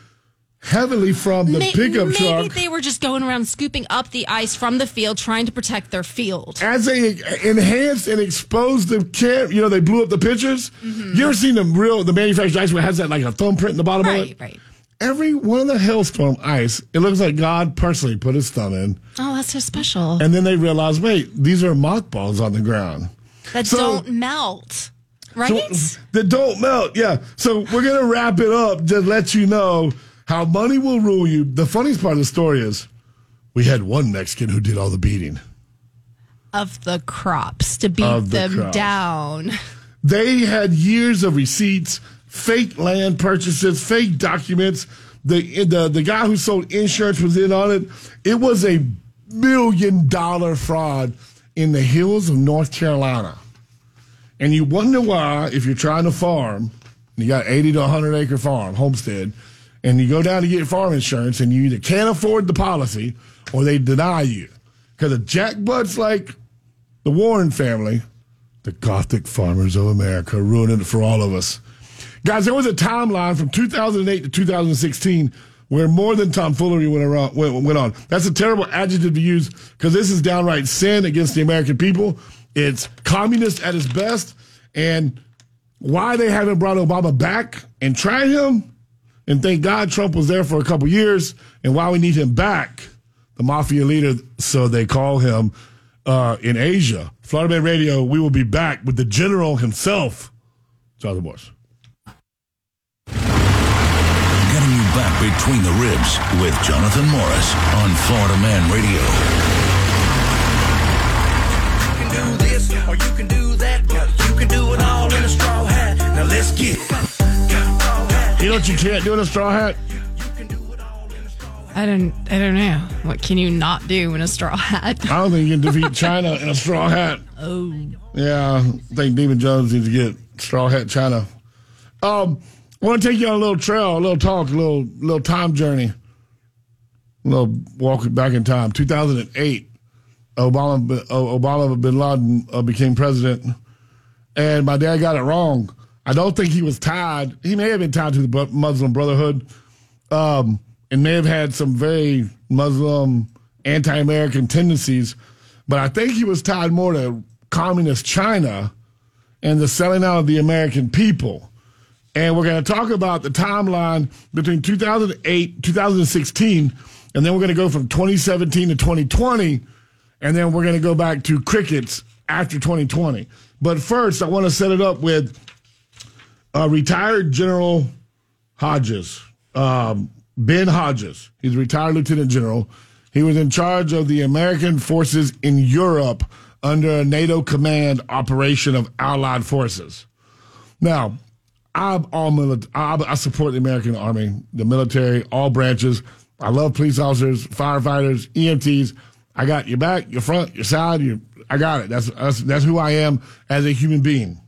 heavily from the pickup maybe truck. they were just going around scooping up the ice from the field, trying to protect their field. as they enhanced and exposed the camp, you know, they blew up the pictures. Mm-hmm. You ever seen the real, the manufactured ice where it has that like a thumbprint in the bottom of it? right. Every one of the hailstorm ice, it looks like God personally put his thumb in. Oh, that's so special. And then they realized, wait, these are mothballs on the ground. that so- don't melt, right? So, that don't melt. Yeah. So we're gonna wrap it up to let you know how money will rule you. The funniest part of the story is we had one Mexican who did all the beating. of the crops to beat the them crops. down. They had years of receipts, fake land purchases, fake documents. The the the guy who sold insurance was in on it. It was a million dollar fraud in the hills of North Carolina. And you wonder why, if you're trying to farm, you got 80 to 100 acre farm, homestead, and you go down to get farm insurance and you either can't afford the policy or they deny you. Because of jackbutts like the Warren family, the Gothic farmers of America, ruining it for all of us. Guys, there was a timeline from 2008 to 2016 where more than tomfoolery went, around, went, went on. That's a terrible adjective to use because this is downright sin against the American people. It's communist at its best. And why they haven't brought Obama back and tried him, and thank God Trump was there for a couple years, and why we need him back, the mafia leader, so they call him uh, in Asia. Florida Man Radio, we will be back with the general himself, Jonathan Morris. Getting you back between the ribs with Jonathan Morris on Florida Man Radio. What you can't do in a straw hat? You can do it in a straw hat. I don't. I don't know. What can you not do in a straw hat? I don't think you can defeat <laughs> China in a straw hat. Oh, Yeah, I think Demon Jones needs to get straw hat China. Um, I want to take you on a little trail, a little talk, a little little time journey, a little walk back in time. 2008, Obama Obama bin Laden uh, became president, and my dad got it wrong. I don't think he was tied. He may have been tied to the Muslim Brotherhood, um, and may have had some very Muslim, anti-American tendencies, but I think he was tied more to communist China and the selling out of the American people. And we're going to talk about the timeline between 2008, 2016, and then we're going to go from 2017 to 2020, and then we're going to go back to crickets after 2020. But first, I want to set it up with uh, retired General Hodges, um, Ben Hodges. He's a retired lieutenant general. He was in charge of the American forces in Europe under a NATO command operation of Allied forces. Now, I'm all military. I, I support the American Army, the military, all branches. I love police officers, firefighters, EMTs. I got your back, your front, your side. Your, I got it. That's, that's that's who I am as a human being.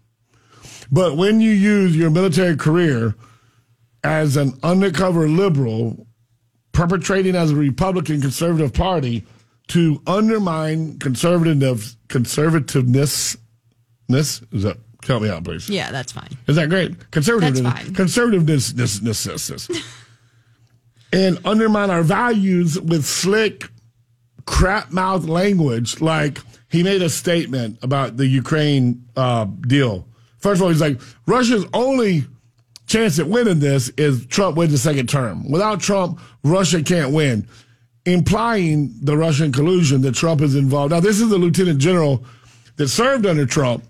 But when you use your military career as an undercover liberal, perpetrating as a Republican conservative party to undermine conservative conservativeness, is that help me out, please? yeah, that's fine. Is that great? Conservative, That's fine. conservativeness, this, this, this, this. and undermine our values with slick, crap mouth language. Like he made a statement about the Ukraine uh, deal. First of all, he's like, Russia's only chance at winning this is Trump wins the second term. Without Trump, Russia can't win, implying the Russian collusion that Trump is involved. Now, this is the lieutenant general that served under Trump.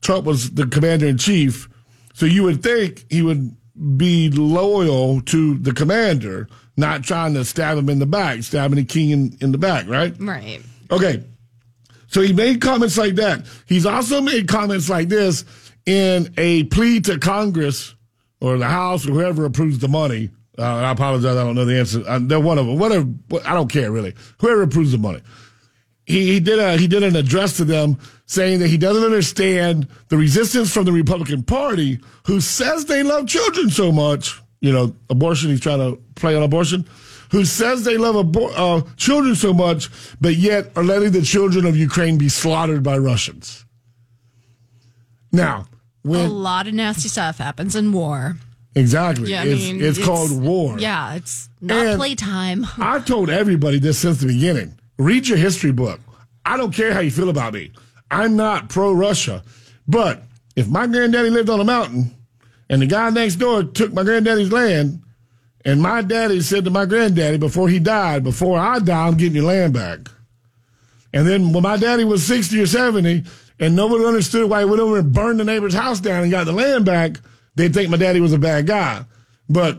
Trump was the commander in chief. So you would think he would be loyal to the commander, not trying to stab him in the back, stabbing the king in, in the back, right? Right. Okay. So he made comments like that. He's also made comments like this in a plea to Congress or the House or whoever approves the money. Uh, I apologize. I don't know the answer. Uh, they're one of them. Whatever. I don't care really. Whoever approves the money. He, he did a he did an address to them saying that he doesn't understand the resistance from the Republican Party, who says they love children so much. You know, abortion. He's trying to play on abortion. Who says they love abor- uh, children so much, but yet are letting the children of Ukraine be slaughtered by Russians. Now, A lot of nasty stuff happens in war. Exactly. Yeah, I it's, mean, it's called war. Yeah, it's not And- playtime. <laughs> I've told everybody this since the beginning. Read your history book. I don't care how you feel about me. I'm not pro Russia. But if my granddaddy lived on a mountain and the guy next door took my granddaddy's land, and my daddy said to my granddaddy before he died, before I die, I'm getting your land back. And then when my daddy was 60 or 70 and nobody understood why he went over and burned the neighbor's house down and got the land back, they'd think my daddy was a bad guy. But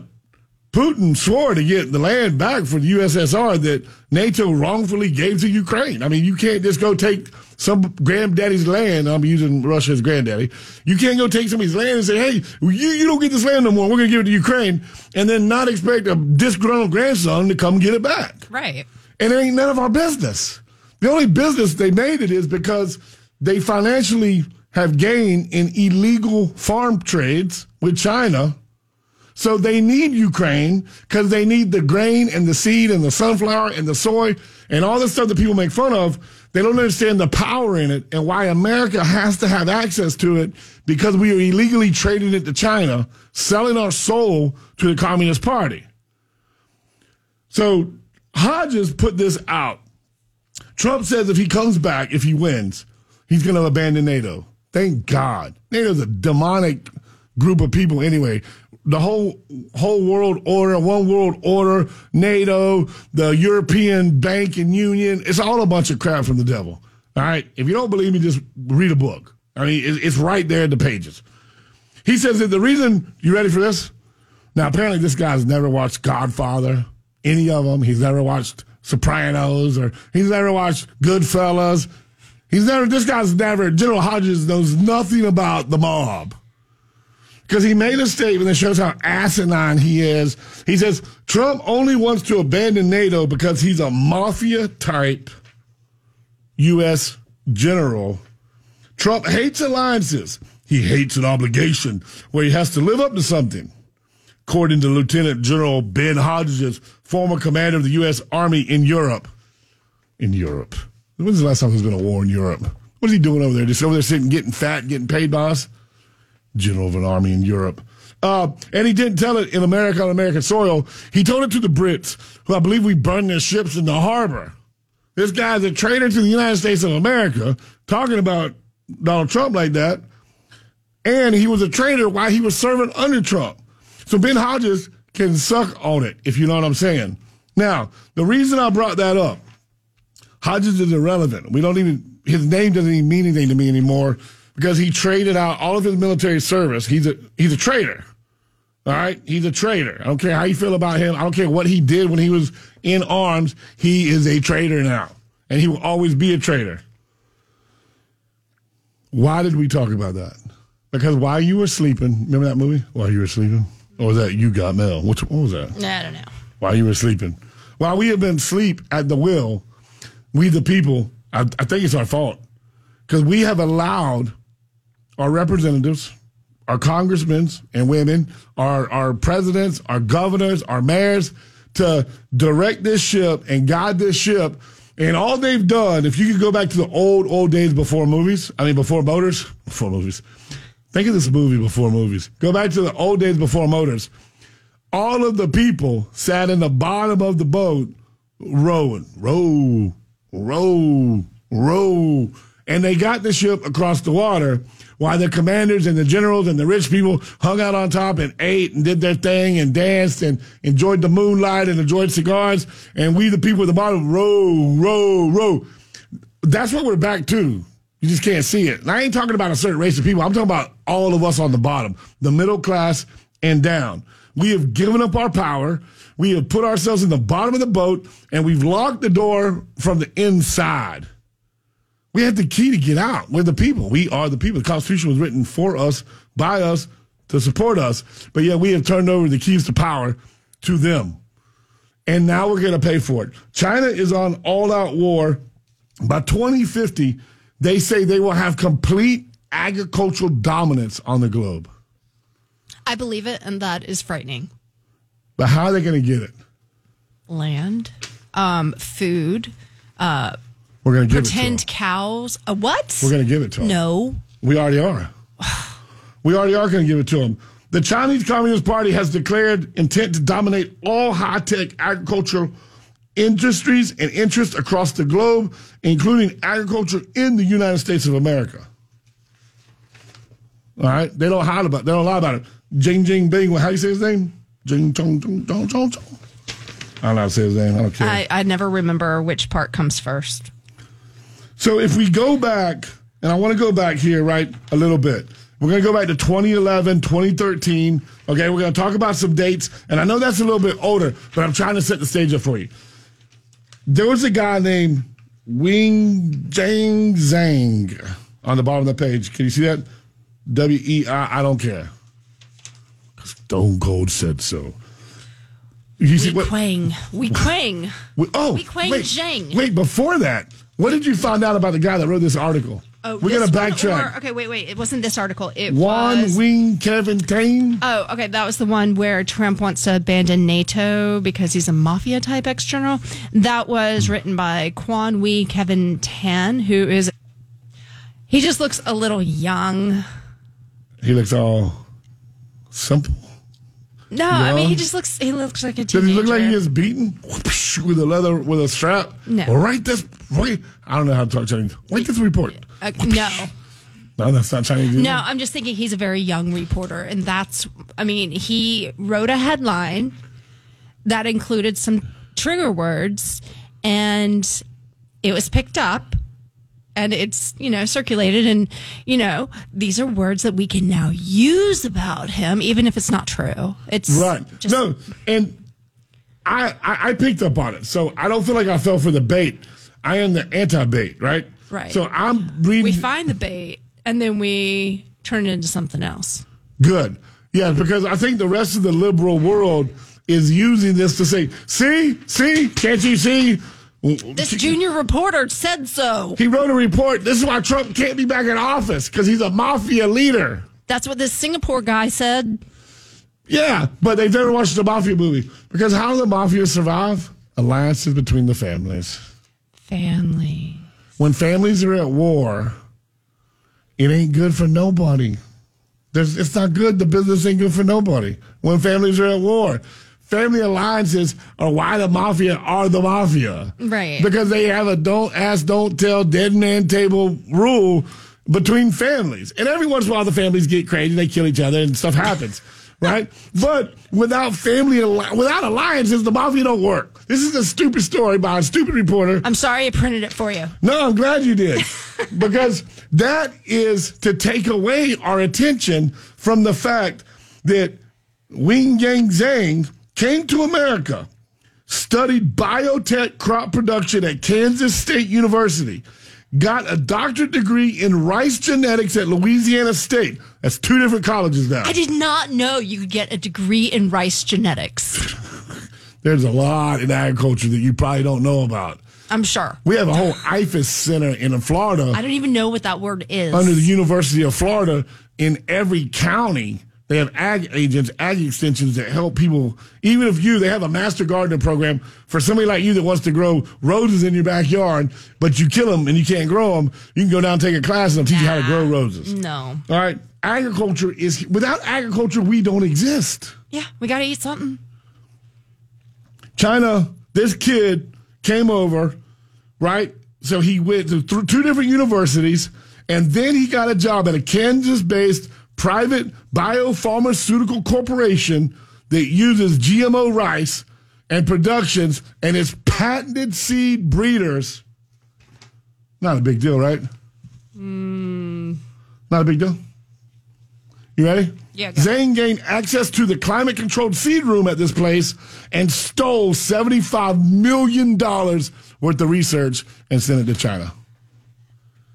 Putin swore to get the land back for the USSR that NATO wrongfully gave to Ukraine. I mean, you can't just go take some granddaddy's land. I'm using Russia as granddaddy. You can't go take somebody's land and say, hey, you, you don't get this land no more. We're going to give it to Ukraine. And then not expect a disgruntled grandson to come get it back. right. And it ain't none of our business. The only business they made it is because they financially have gained in illegal farm trades with China. So they need Ukraine because they need the grain and the seed and the sunflower and the soy and all the stuff that people make fun of. They don't understand the power in it and why America has to have access to it because we are illegally trading it to China, selling our soul to the Communist Party. So Hodges put this out. Trump says if he comes back, if he wins, he's going to abandon NATO. Thank God. NATO's a demonic group of people anyway. The whole whole world order, one world order, NATO, the European Banking Union, it's all a bunch of crap from the devil. All right. If you don't believe me, just read a book. I mean, it's right there in the pages. He says that the reason, you ready for this? Now, apparently, this guy's never watched Godfather, any of them. He's never watched Sopranos, or he's never watched Goodfellas. He's never, this guy's never, General Hodges knows nothing about the mob. Because he made a statement that shows how asinine he is. He says Trump only wants to abandon NATO because he's a mafia type U.S. general Trump hates alliances. He hates an obligation where he has to live up to something. According to Lieutenant General Ben Hodges, former commander of the U.S. Army in Europe. In Europe. When's the last time there's been a war in Europe? What is he doing over there? Just over there sitting, getting fat, getting paid by us? General of an army in Europe. Uh, and he didn't tell it in America on American soil. He told it to the Brits, who I believe we burned their ships in the harbor. This guy's a traitor to the United States of America, talking about Donald Trump like that. And he was a traitor while he was serving under Trump. So Ben Hodges can suck on it, if you know what I'm saying. Now, the reason I brought that up, Hodges is irrelevant. We don't even, his name doesn't even mean anything to me anymore because he traded out all of his military service. He's a, he's a traitor. All right. He's a traitor. I don't care how you feel about him. I don't care what he did when he was in arms. He is a traitor now and he will always be a traitor. Why did we talk about that? Because while you were sleeping, remember that movie? While you were sleeping? Or was that You Got Mail? Which, what was that? I don't know. while you were sleeping. While we have been asleep at the will, we the people, I, I think it's our fault because we have allowed our representatives, our congressmen and women, our, our presidents, our governors, our mayors to direct this ship and guide this ship. And all they've done, if you could go back to the old, old days before movies, I mean, before motors, <laughs> before movies. Think of this movie before movies. Go back to the old days before motors all of the people sat in the bottom of the boat rowing, row, row, row. And they got the ship across the water while the commanders and the generals and the rich people hung out on top and ate and did their thing and danced and enjoyed the moonlight and enjoyed cigars. And we, the people at the bottom, row, row, row. That's what we're back to. You just can't see it. And I ain't talking about a certain race of people. I'm talking about all of us on the bottom, the middle class and down. We have given up our power. We have put ourselves in the bottom of the boat and we've locked the door from the inside. We have the key to get out. We're the people. We are the people. The Constitution was written for us, by us, to support us. But yet we have turned over the keys to power to them. And now we're going to pay for it. China is on all out war. By 2050, they say they will have complete agricultural dominance on the globe. I believe it, and that is frightening. But how are they going to get it? Land, um, food, uh, We're going to give pretend it to them. cows. Uh, what? We're going to give it to them. no. We already are. <sighs> We already are going to give it to them. The Chinese Communist Party has declared intent to dominate all high tech agricultural industries and interests across the globe, including agriculture in the United States of America. All right, they don't hide about. They don't lie about it. Jing Jing Bing. How do you say his name? Jing Chong Chong Chong Chong. Chong. I don't know how to say his name. I don't care. I, I never remember which part comes first. So if we go back, and I want to go back here, right, a little bit. We're going to go back to 2011, 2013. Okay, we're going to talk about some dates. And I know that's a little bit older, but I'm trying to set the stage up for you. There was a guy named Wing Jang Zhang on the bottom of the page. Can you see that? W E I, I don't care. Stone Cold said so. You see We what? Quang. We <laughs> Quang. Wait, oh, Wei Kuang wait, Zhang. wait. Before that, what did you find out about the guy that wrote this article? Oh, We're gonna backtrack. or- okay, wait, wait. It wasn't this article. It Juan was. Wing Kevin Tane. Oh, okay. That was the one where Trump wants to abandon NATO because he's a mafia type ex general. That was written by Quan Wee Kevin Tan, who is. He just looks a little young. He looks all simple. No, I mean he just looks. He looks like a teenager. Does he look like he gets beaten with a leather with a strap? No. Well, write this. Wait, I don't know how to talk Chinese. Write this report. Uh, no, No, that's not Chinese. either. no. I'm just thinking he's a very young reporter, and that's. I mean, he wrote a headline that included some trigger words, and it was picked up. And it's, you know, circulated. And, you know, these are words that we can now use about him, even if it's not true. It's Right. Just, no, and I, I I picked up on it, so I don't feel like I fell for the bait. I am the anti-bait, right? Right. So I'm reading. We find the bait and then we turn it into something else. Good. Yeah, because I think the rest of the liberal world is using this to say, see, see, can't you see? This junior reporter said so. He wrote a report. This is why Trump can't be back in office because he's a mafia leader. That's what this Singapore guy said. Yeah, but they've never watched the mafia movie because how do the mafia survive? Alliances between the families. Family. When families are at war, it ain't good for nobody. There's, it's not good. The business ain't good for nobody. When families are at war, family alliances are why the mafia are the mafia. Right. Because they have a don't ask, don't tell, dead man table rule between families. And every once in a while, the families get crazy, they kill each other, and stuff happens. <laughs> Right, but without family, without alliances, the mafia don't work. This is a stupid story by a stupid reporter. I'm sorry I printed it for you. No, I'm glad you did. <laughs> because that is to take away our attention from the fact that Wing Yang Zhang came to America, studied biotech crop production at Kansas State University, got a doctorate degree in rice genetics at Louisiana State. That's two different colleges now. I did not know you could get a degree in rice genetics. <laughs> There's a lot in agriculture that you probably don't know about. I'm sure. We have a whole IFAS center in Florida. I don't even know what that word is. under the University of Florida in every county. They have ag agents, ag extensions that help people. Even if you, they have a master gardener program for somebody like you that wants to grow roses in your backyard, but you kill them and you can't grow them. You can go down and take a class and they'll teach you how to grow roses. no. All right. Agriculture is, without agriculture, we don't exist. Yeah, we got to eat something. China, this kid came over, right? So he went to th- two different universities, and then he got a job at a Kansas based private biopharmaceutical corporation that uses GMO rice and productions and its patented seed breeders. Not a big deal, right? Hmm. Not a big deal. You ready? Yeah. Zane gained access to the climate controlled seed room at this place and stole $75 million worth of research and sent it to China.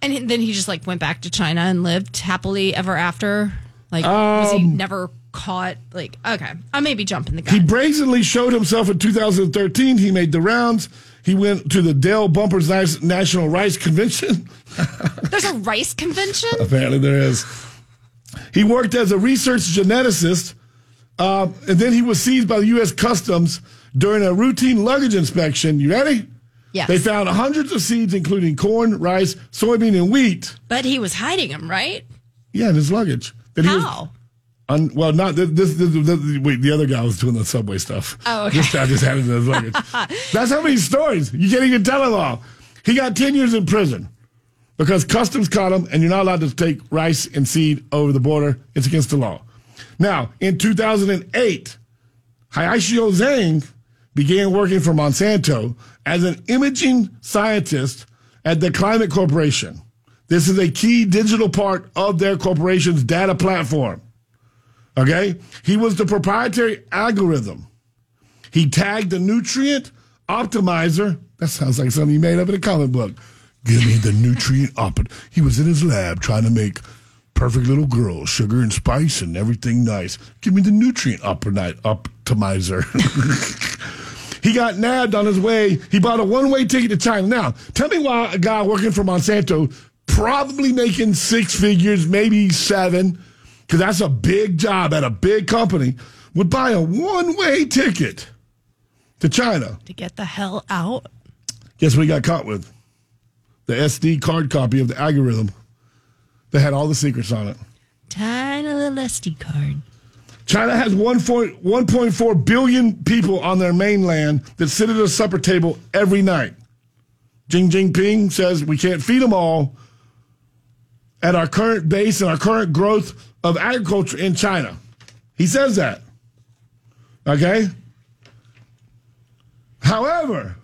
And then he just like went back to China and lived happily ever after. Like, was he Um, never caught? Like, okay, I may be jumping the gun. He brazenly showed himself in 2013. He made the rounds. He went to the Dale Bumpers National Rice Convention. <laughs> There's a rice convention. Apparently, there is. He worked as a research geneticist, um, and then he was seized by the U.S. Customs during a routine luggage inspection. You ready? Yes. They found hundreds of seeds, including corn, rice, soybean, and wheat. But he was hiding them, right? Yeah, in his luggage. That he was How? Un, well, not this. this, this, this wait, the other guy was doing the subway stuff. Oh, okay. This guy just had it in his luggage. <laughs> That's how many stories you can't even tell them all. He got ten years in prison because customs caught him, and you're not allowed to take rice and seed over the border. It's against the law. Now, in 2008, Hayashio Zhang began working for Monsanto as an imaging scientist at the Climate Corporation. This is a key digital part of their corporation's data platform. Okay? He was the proprietary algorithm. He tagged the nutrient optimizer. That sounds like something he made up in a comic book. Give me the nutrient op. He was in his lab trying to make perfect little girls, sugar and spice and everything nice. Give me the nutrient optimi- optimizer. <laughs> he got nabbed on his way. He bought a one way ticket to China. Now, tell me why a guy working for Monsanto, probably making six figures, maybe seven, because that's a big job at a big company, would buy a one way ticket to China. To get the hell out. Guess what he got caught with? The SD card copy of the algorithm that had all the secrets on it. Tiny little SD card. China has 1.4 billion people on their mainland that sit at a supper table every night. Xi Jinping says we can't feed them all at our current base and our current growth of agriculture in China. He says that. Okay? However,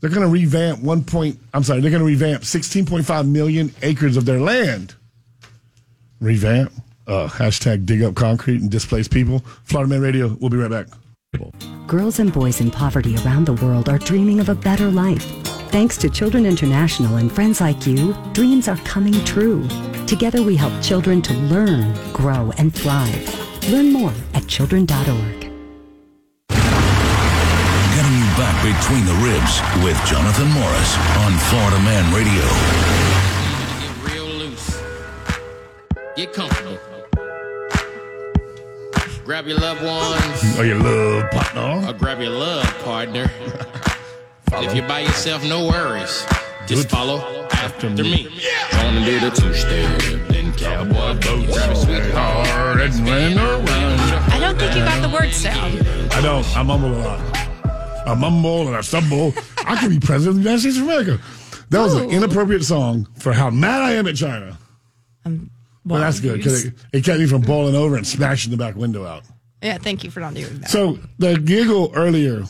they're going to revamp one point, I'm sorry, they're going to revamp 16.5 million acres of their land. Revamp. Uh, hashtag dig up concrete and displace people. Florida Man Radio. We'll be right back. Girls and boys in poverty around the world are dreaming of a better life. Thanks to Children International and friends like you, dreams are coming true. Together we help children to learn, grow, and thrive. Learn more at children.org. Getting you back between the ribs with Jonathan Morris on Florida Man Radio. Get real loose. Get comfortable. Grab your loved ones Or your love partner. or grab your love partner. <laughs> If you're by yourself, no worries. Just Good. follow after me. me. Gonna do the two step, then cowboy boots. Grab a sweetheart. Hard and run around. I don't think you got the words down. I don't. I mumble a lot. I mumble and I stumble. I could be president of the United States of America. That was an Oh. inappropriate song for how mad I am at China. But that's good because it, it kept me from bowling over and smashing the back window out. Yeah, thank you for not doing that. So the giggle earlier,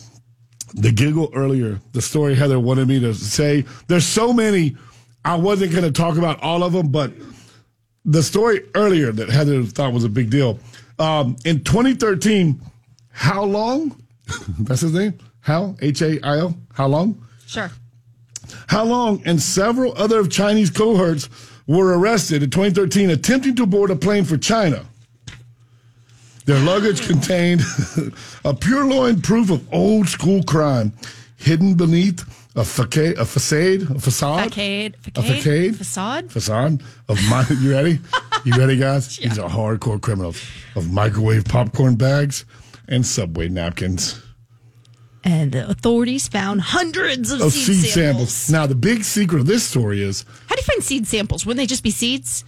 the giggle earlier, the story Heather wanted me to say. There's so many. I wasn't going to talk about all of them, but the story earlier that Heather thought was a big deal. Um, in 2013, how long? <laughs> That's his name. How H A I L. How long? sure. How long and several other Chinese cohorts were arrested in 2013 attempting to board a plane for China. Their luggage hmm. contained <laughs> a purloined proof of old school crime hidden beneath a facade, a facade, a facade, Facade. a facade, Facade. facade of my. You ready? You ready, guys? <laughs> These are hardcore criminals of microwave popcorn bags and subway napkins. And the authorities found hundreds of, Of seed, seed samples. samples. Now, the big secret of this story is How do you find seed samples? Wouldn't they just be seeds?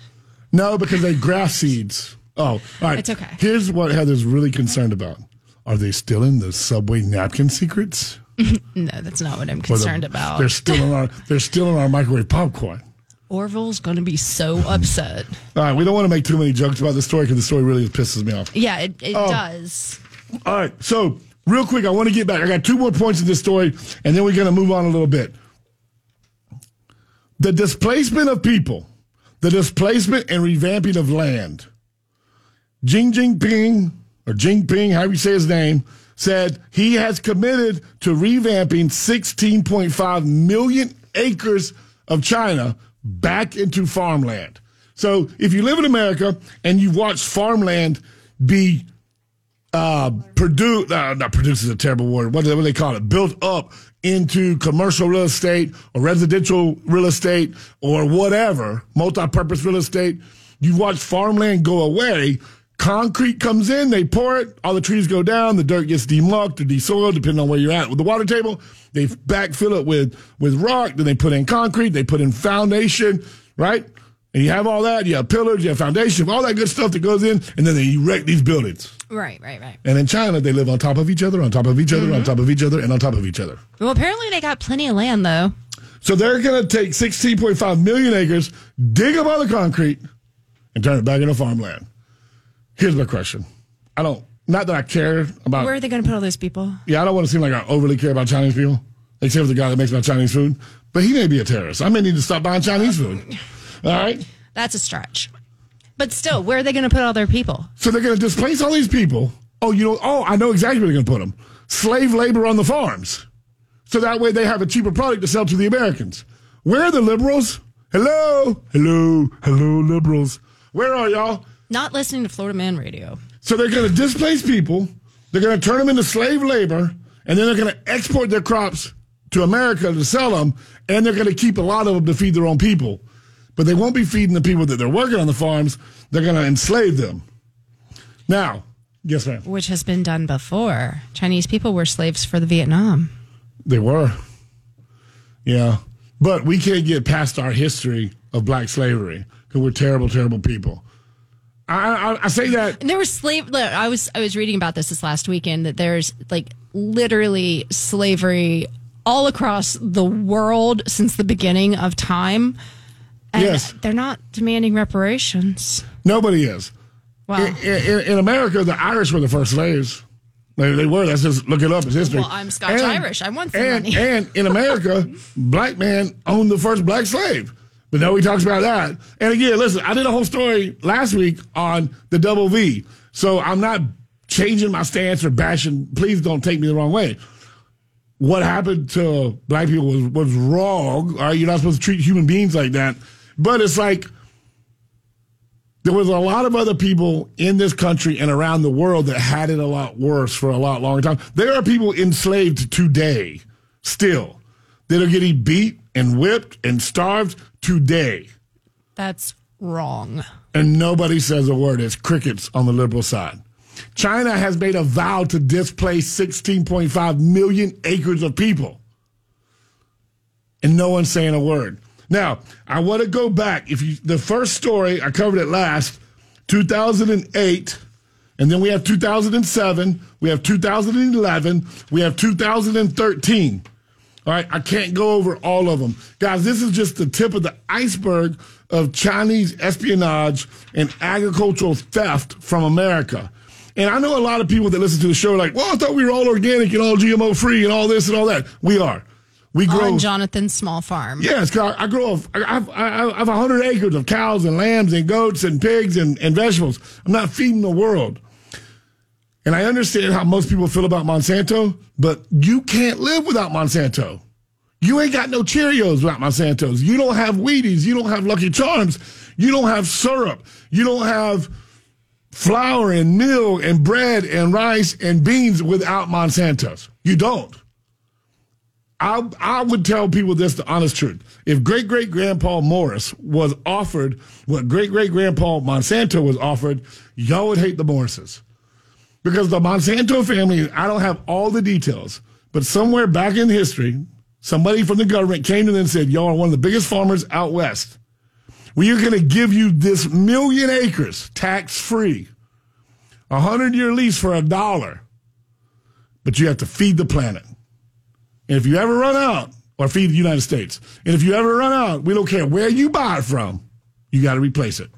No, because they grass seeds. Oh, all right. It's okay. Here's what Heather's really concerned about. Are they still in the subway napkin secrets? <laughs> No, that's not what I'm Or the- concerned about. They're still in our they're still in our microwave popcorn. Orville's going to be so <laughs> upset. All right, we don't want to make too many jokes about the story because the story really pisses me off. Yeah, it, it Oh. does. All right, so real quick, I want to get back. I got two more points in this story, and then we're going to move on a little bit. The displacement of people, the displacement and revamping of land. Xi Jinping, or Jinping, however you say his name, said he has committed to revamping 16.5 million acres of China back into farmland. So if you live in America and you've watched farmland be uh, produce, uh, not produce is a terrible word. What do, what do they call it? Built up into commercial real estate or residential real estate or whatever, multi-purpose real estate. You watch farmland go away. Concrete comes in, they pour it, all the trees go down, the dirt gets demucked or desoiled, depending on where you're at with the water table. They backfill it with, with rock, then they put in concrete, they put in foundation, right? And you have all that, you have pillars, you have foundation, all that good stuff that goes in, and then they erect these buildings. Right, right, right. And in China, they live on top of each other, on top of each other, mm-hmm. on top of each other, and on top of each other. Well, apparently they got plenty of land, though. So they're going to take 16.5 million acres, dig up all the concrete, and turn it back into farmland. Here's my question. I don't, not that I care about. Where are they going to put all those people? Yeah, I don't want to seem like I overly care about Chinese people, except for the guy that makes my Chinese food. But he may be a terrorist. I may need to stop buying Chinese food. <laughs> All right. That's a stretch. But still, where are they going to put all their people? So they're going to displace all these people. Oh, you know, oh, I know exactly where they're going to put them. Slave labor on the farms. So that way they have a cheaper product to sell to the Americans. Where are the liberals? Hello, hello, hello, liberals. Where are y'all? Not listening to Florida Man Radio. So they're going to displace people. They're going to turn them into slave labor, and then they're going to export their crops to America to sell them, and they're going to keep a lot of them to feed their own people but they won't be feeding the people that they're working on the farms. They're going to enslave them. Now, yes, ma'am. Which has been done before. Chinese people were slaves for the Vietnam. They were. Yeah. But we can't get past our history of black slavery because we're terrible, terrible people. I, I, I, say that there was slave. I was I was reading about this this last weekend that there's like literally slavery all across the world since the beginning of time. And yes. They're not demanding reparations. Nobody is. Wow. In, in, in America, the Irish were the first slaves. They, they were. That's just look it up. It's history. Well, I'm Scotch Irish. I want some and, money. and in America, <laughs> black man owned the first black slave. But nobody talks about that. And again, listen, I did a whole story last week on the double V. So I'm not changing my stance or bashing. Please don't take me the wrong way. What happened to black people was, was wrong. All right, you're not supposed to treat human beings like that. But it's like there was a lot of other people in this country and around the world that had it a lot worse for a lot longer time. There are people enslaved today still that are getting beat and whipped and starved today. That's wrong. And nobody says a word. It's crickets on the liberal side. China has made a vow to displace 16.5 million acres of people. And no one's saying a word. Now, I want to go back. If you, the first story I covered it last, 2008, and then we have 2007, we have 2011, we have 2013. All right, I can't go over all of them. Guys, this is just the tip of the iceberg of Chinese espionage and agricultural theft from America. And I know a lot of people that listen to the show are like, well, I thought we were all organic and all GMO free and all this and all that. We are. We grow on Jonathan's small farm. Yes, I, I grow. A, I have, I have hundred acres of cows and lambs and goats and pigs and, and vegetables. I'm not feeding the world. And I understand how most people feel about Monsanto, but you can't live without Monsanto. You ain't got no Cheerios without Monsanto's. You don't have Wheaties. You don't have Lucky Charms. You don't have syrup. You don't have flour and meal and bread and rice and beans without Monsanto's. You don't. I I would tell people this the honest truth. If great great grandpa Morris was offered what great great grandpa Monsanto was offered, y'all would hate the Morrises. Because the Monsanto family, I don't have all the details, but somewhere back in history, somebody from the government came to them and said, Y'all are one of the biggest farmers out west. We are gonna give you this million acres tax free, a hundred year lease for a dollar, but you have to feed the planet. And if you ever run out, or feed the United States, and if you ever run out, we don't care where you buy it from, you got to replace it.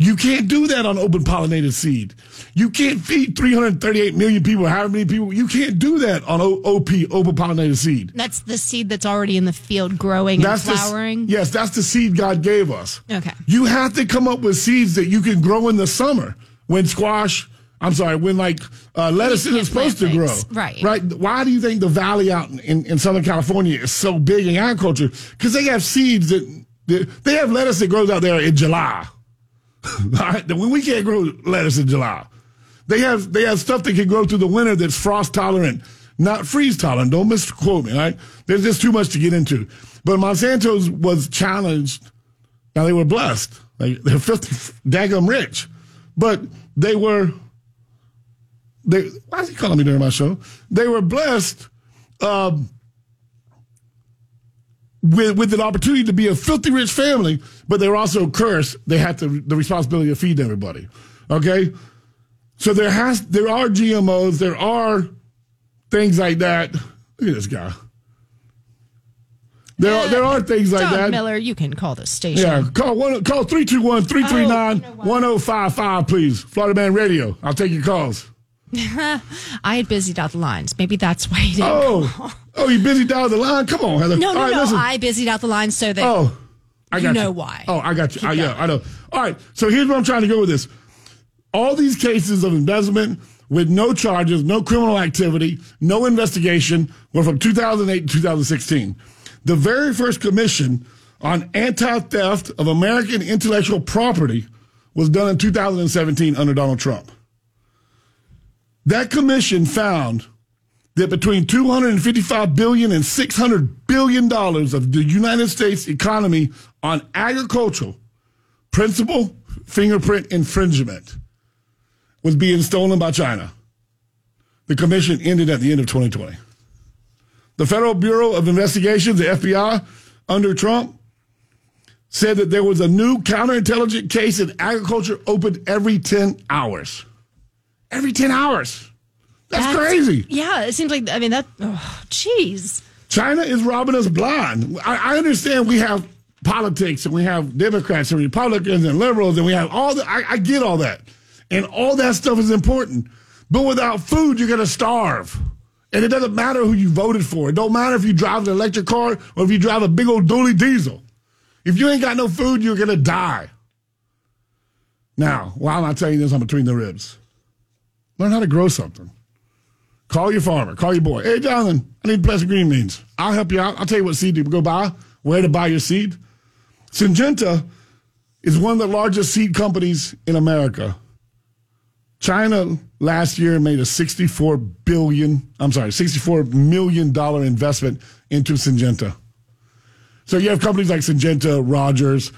You can't do that on open pollinated seed. You can't feed 338 million people, however many people. You can't do that on OP, open pollinated seed. That's the seed that's already in the field growing that's and flowering? The, yes, that's the seed God gave us. Okay. You have to come up with seeds that you can grow in the summer when squash, I'm sorry, when like uh, lettuce isn't supposed to grow. Right. Right. Why do you think the valley out in, in Southern California is so big in agriculture? Because they have seeds that, that, they have lettuce that grows out there in July. <laughs> right? We can't grow lettuce in July. They have they have stuff that can grow through the winter that's frost tolerant, not freeze tolerant. Don't misquote me, right? There's just too much to get into. But Monsanto's was challenged. Now they were blessed. Like they're <laughs> fifth daggum rich. But they were they, why is he calling me during my show? They were blessed um, with with an opportunity to be a filthy rich family, but they were also cursed. They had to, the responsibility of feeding everybody. Okay, so there has there are GMOs, there are things like that. Look at this guy. There, uh, are, there are things like that. Miller, you can call the station. Yeah, call one, call 321 339 1055, please. Florida Man Radio. I'll take your calls. I had busied out the lines. Maybe that's why he didn't. Oh. Oh, you busy down the line? Come on, Heather. no, no, right, no. listen. I busied out the lines so that. Oh, I got You know why. Oh, I got you. Keep I, yeah, going. I know. All right. So here's where I'm trying to go with this. All these cases of embezzlement with no charges, no criminal activity, no investigation were from 2008 to 2016. The very first commission on anti-theft of American intellectual property was done in 2017 under Donald Trump. That commission found that between 255 billion and 600 billion dollars of the United States economy on agricultural principal fingerprint infringement was being stolen by China. The commission ended at the end of 2020. The Federal Bureau of Investigations, the FBI, under Trump, said that there was a new counterintelligence case in agriculture opened every 10 hours. Every 10 hours. That's, crazy. Yeah, it seems like. I mean, that. Oh, jeez. China is robbing us blind. I, I understand we have politics and we have Democrats and Republicans and liberals and we have all the, I, I get all that. And all that stuff is important. But without food, you're going to starve. And it doesn't matter who you voted for. It don't matter if you drive an electric car or if you drive a big old dually diesel. If you ain't got no food, you're going to die. Now, why am I telling you this? I'm between the ribs. Learn how to grow something. Call your farmer. Call your boy. Hey, Jonathan, I need blessed green beans. I'll help you out. I'll tell you what seed to go buy, where to buy your seed. Syngenta is one of the largest seed companies in America. China last year made a 64 billion, I'm sorry, 64 million dollar investment into Syngenta. So you have companies like Syngenta, Rogers.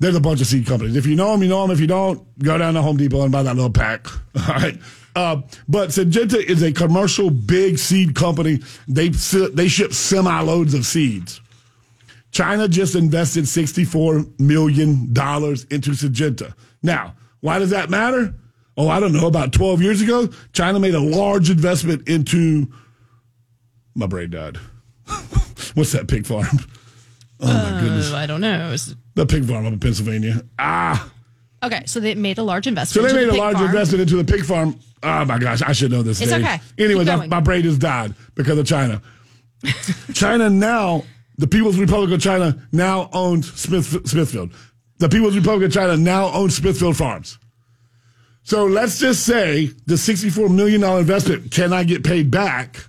There's a bunch of seed companies. If you know them, you know them. If you don't, go down to Home Depot and buy that little pack. <laughs> All right. Uh, but Syngenta is a commercial big seed company. They they ship semi loads of seeds. China just invested $64 million into Syngenta. Now, why does that matter? Oh, I don't know. About 12 years ago, China made a large investment into. My brain died. <laughs> What's that pig farm? Oh, my goodness. Uh, I don't know. It's- The pig farm up in Pennsylvania. Ah. Okay, so they made a large investment. So they made the a large farm. investment into the pig farm. Oh my gosh, I should know this. It's Dave. okay. Anyway, my, my brain just died because of China. <laughs> China now, the People's Republic of China now owns Smith, Smithfield. The People's Republic of China now owns Smithfield Farms. So let's just say the $64 million investment cannot get paid back.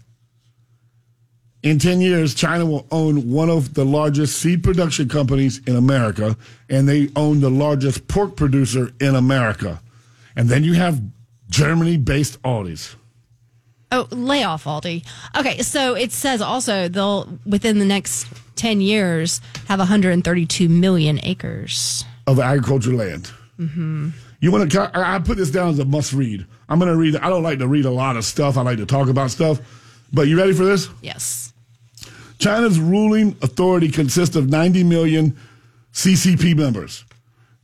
In 10 years, China will own one of the largest seed production companies in America, and they own the largest pork producer in America. And then you have Germany based Aldi's. Oh, lay off, Aldi. Okay, so it says also they'll within the next ten years have 132 million acres. of agricultural land. Mm-hmm. You want to? I I put this down as a must read. I'm going to read. I don't like to read a lot of stuff. I like to talk about stuff. But you ready for this? Yes. China's ruling authority consists of 90 million CCP members.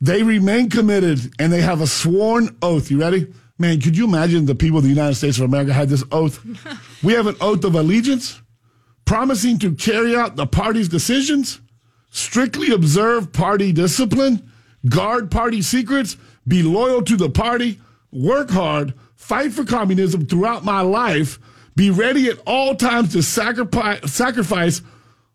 They remain committed and they have a sworn oath. You ready? Man, could you imagine the people of the United States of America had this oath? <laughs> we have an oath of allegiance, promising to carry out the party's decisions, strictly observe party discipline, guard party secrets, be loyal to the party, work hard, fight for communism throughout my life, be ready at all times to sacrifice, sacrifice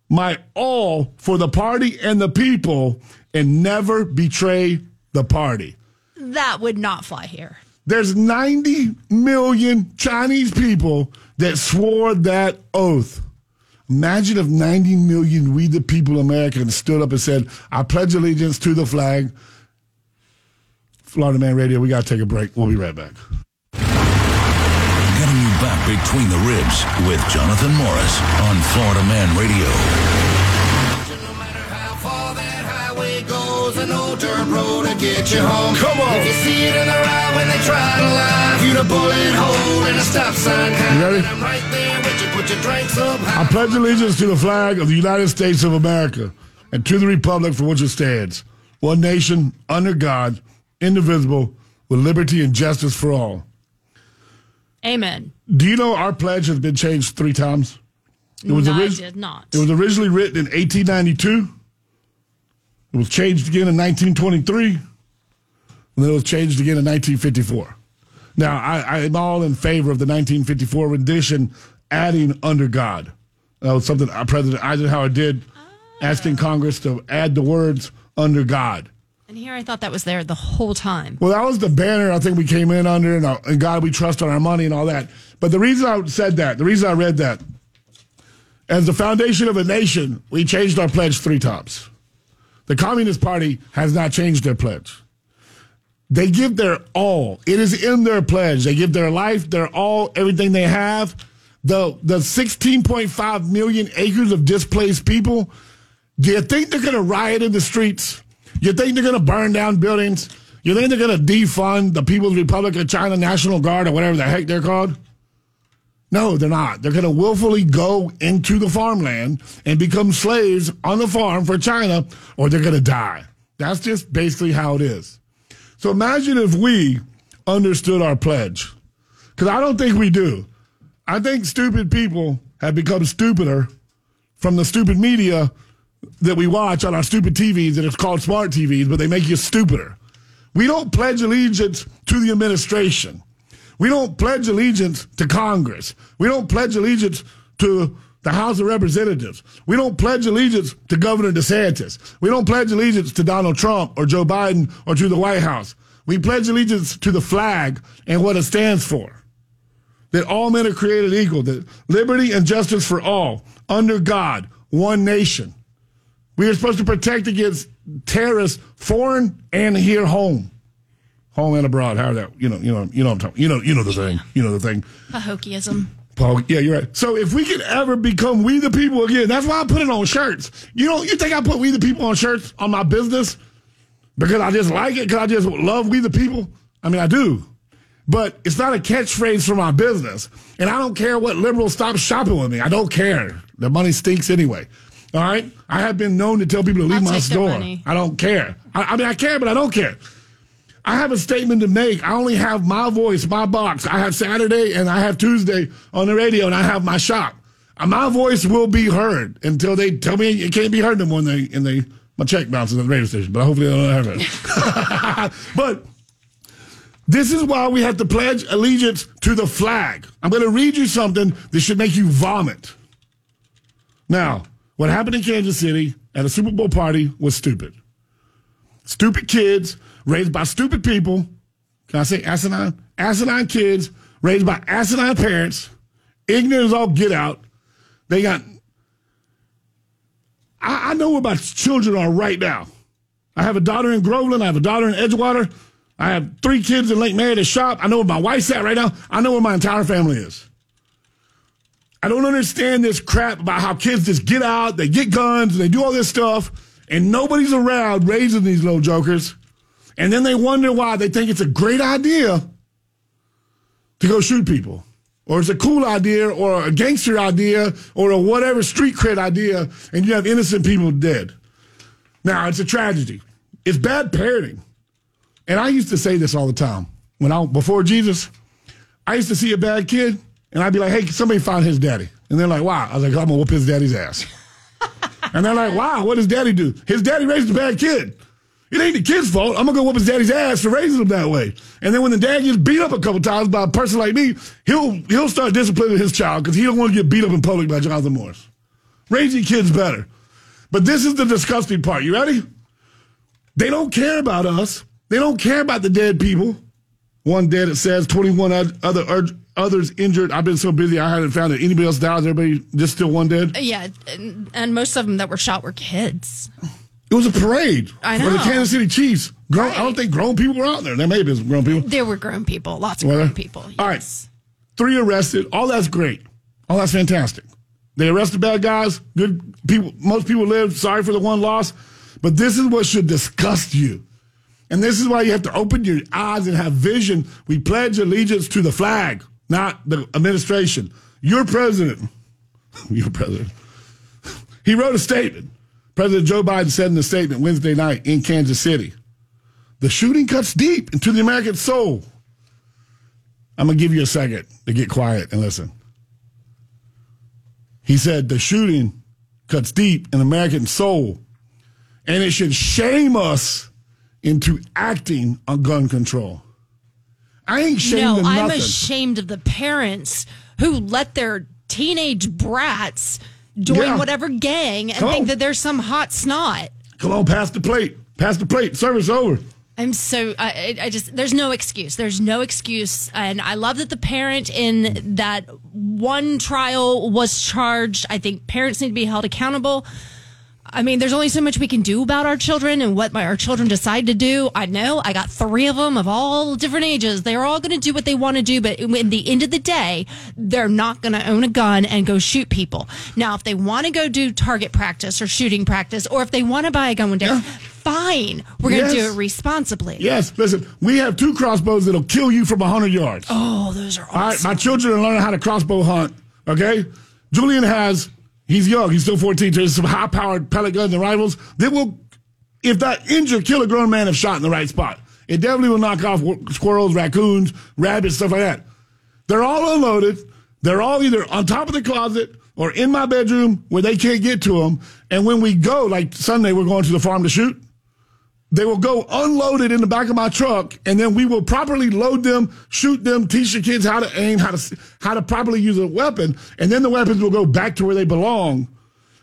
my all for the party and the people, and never betray the party. That would not fly here. There's 90 million Chinese people that swore that oath. Imagine if 90 million we the people Americans stood up and said, I pledge allegiance to the flag. Florida Man Radio, we got to take a break. We'll be right back. Back between the ribs with Jonathan Morris on Florida Man Radio. Come on. If you see it in when they try to lie, you bullet hole in a stop sign. You ready? I pledge allegiance to the flag of the United States of America and to the republic for which it stands, one nation, under God, indivisible, with liberty and justice for all. Amen. Do you know our pledge has been changed three times? It was, No, I did not. it was originally written in 1892. It was changed again in 1923. And then it was changed again in 1954. Now, I, I'm all in favor of the 1954 rendition adding under God. That was something uh, President Eisenhower did, asking Congress to add the words under God. And here I thought that was there the whole time. Well, that was the banner I think we came in under, and, uh, and God we trust on our money and all that. But the reason I said that, the reason I read that, as the foundation of a nation, we changed our pledge three times. The Communist Party has not changed their pledge. They give their all. It is in their pledge. They give their life, their all, everything they have. The the 16.5 million acres of displaced people. Do you think they're going to riot in the streets? You think they're going to burn down buildings? You think they're going to defund the People's Republic of China National Guard or whatever the heck they're called? No, they're not. They're going to willfully go into the farmland and become slaves on the farm for China, or they're going to die. That's just basically how it is. So imagine if we understood our pledge. Because I don't think we do. I think stupid people have become stupider from the stupid media that we watch on our stupid TVs, and it's called smart TVs, but they make you stupider. We don't pledge allegiance to the administration. We don't pledge allegiance to Congress. We don't pledge allegiance to the House of Representatives. We don't pledge allegiance to Governor DeSantis. We don't pledge allegiance to Donald Trump or Joe Biden or to the White House. We pledge allegiance to the flag and what it stands for. That all men are created equal, that liberty and justice for all, under God, one nation. We are supposed to protect against terrorists, foreign and here home. Home and abroad. How that you know, you know, you know, what I'm talking, you know, you know the thing, you know the thing. Pahokism. Paul, yeah, you're right. So if we could ever become we the people again, that's why I put it on shirts. You know, you think I put we the people on shirts on my business because I just like it, because I just love we the people? I mean, I do. But it's not a catchphrase for my business. And I don't care what liberals stop shopping with me. I don't care. The money stinks anyway. All right? I have been known to tell people to leave I'll my store. I don't care. I, I mean, I care, but I don't care. I have a statement to make. I only have my voice, my box. I have Saturday and I have Tuesday on the radio, and I have my shop. Uh, My voice will be heard until they tell me it can't be heard no more. And they, and they my check bounces at the radio station, but hopefully they don't have it. <laughs> but this is why we have to pledge allegiance to the flag. I'm going to read you something that should make you vomit. Now, what happened in Kansas City at a Super Bowl party was stupid. Stupid kids raised by stupid people. Can I say asinine? Asinine kids raised by asinine parents. Ignorant as all get out. They got. I, I know where my children are right now. I have a daughter in Groveland. I have a daughter in Edgewater. I have three kids in Lake Mary to shop. I know where my wife's at right now. I know where my entire family is. I don't understand this crap about how kids just get out, they get guns, and they do all this stuff, and nobody's around raising these little jokers. And then they wonder why they think it's a great idea to go shoot people. Or it's a cool idea, or a gangster idea, or a whatever street cred idea, and you have innocent people dead. Now, it's a tragedy. It's bad parenting. And I used to say this all the time. When I before Jesus, I used to see a bad kid, and I'd be like, "Hey, somebody find his daddy." And they're like, "Wow." I was like, "I'm gonna whoop his daddy's ass." <laughs> and they're like, "Wow, what does daddy do? His daddy raised a bad kid. It ain't the kid's fault. I'm gonna go whoop his daddy's ass for raising him that way." And then when the dad gets beat up a couple times by a person like me, he'll he'll start disciplining his child because he don't want to get beat up in public by Jonathan Morris. Your kids better. But this is the disgusting part. You ready? They don't care about us. They don't care about the dead people. One dead, it says 21 other others injured. I've been so busy, I haven't found that anybody else died. Everybody just still one dead. Yeah, and, and most of them that were shot were kids. It was a parade I for the know. Kansas City Chiefs. Grown, I don't think grown people were out there. There may have been some grown people. There were grown people, lots of grown people. All right. Three arrested. All that's great. All that's fantastic. They arrested bad guys. Good people. Most people live. Sorry for the one loss. But this is what should disgust you. And this is why you have to open your eyes and have vision. We pledge allegiance to the flag, not the administration. Your president, <laughs> your president, he wrote a statement. President Joe Biden said in the statement Wednesday night in Kansas City the shooting cuts deep into the American soul. I'm going to give you a second to get quiet and listen. He said the shooting cuts deep in American soul, and it should shame us into acting on gun control. I ain't shamed no, of I'm ashamed of the parents who let their teenage brats join Yeah. whatever gang and Come think on. that they're some hot snot. Come on, pass the plate. Pass the plate. Service over. I'm so I I just there's no excuse. There's no excuse, and I love that the parent in that one trial was charged. I think parents need to be held accountable. I mean, there's only so much we can do about our children and what my, our children decide to do. I know I got three of them of all different ages. They're all going to do what they want to do, but in the end of the day, they're not going to own a gun and go shoot people. Now, if they want to go do target practice or shooting practice, or if they want to buy a gun one day, fine. We're going to Yes. do it responsibly. Yes, listen, we have two crossbows that'll kill you from 100 yards. Oh, those are All right, my children are learning how to crossbow hunt. Okay, Julian has. He's young. He's still 14. So there's some high-powered pellet guns and rifles that will, if that injure, kill a grown man if shot in the right spot. It definitely will knock off squirrels, raccoons, rabbits, stuff like that. They're all unloaded. They're all either on top of the closet or in my bedroom where they can't get to them. And when we go, like Sunday, we're going to the farm to shoot. They will go unloaded in the back of my truck, and then we will properly load them, shoot them, teach the kids how to aim, how to how to properly use a weapon, and then the weapons will go back to where they belong.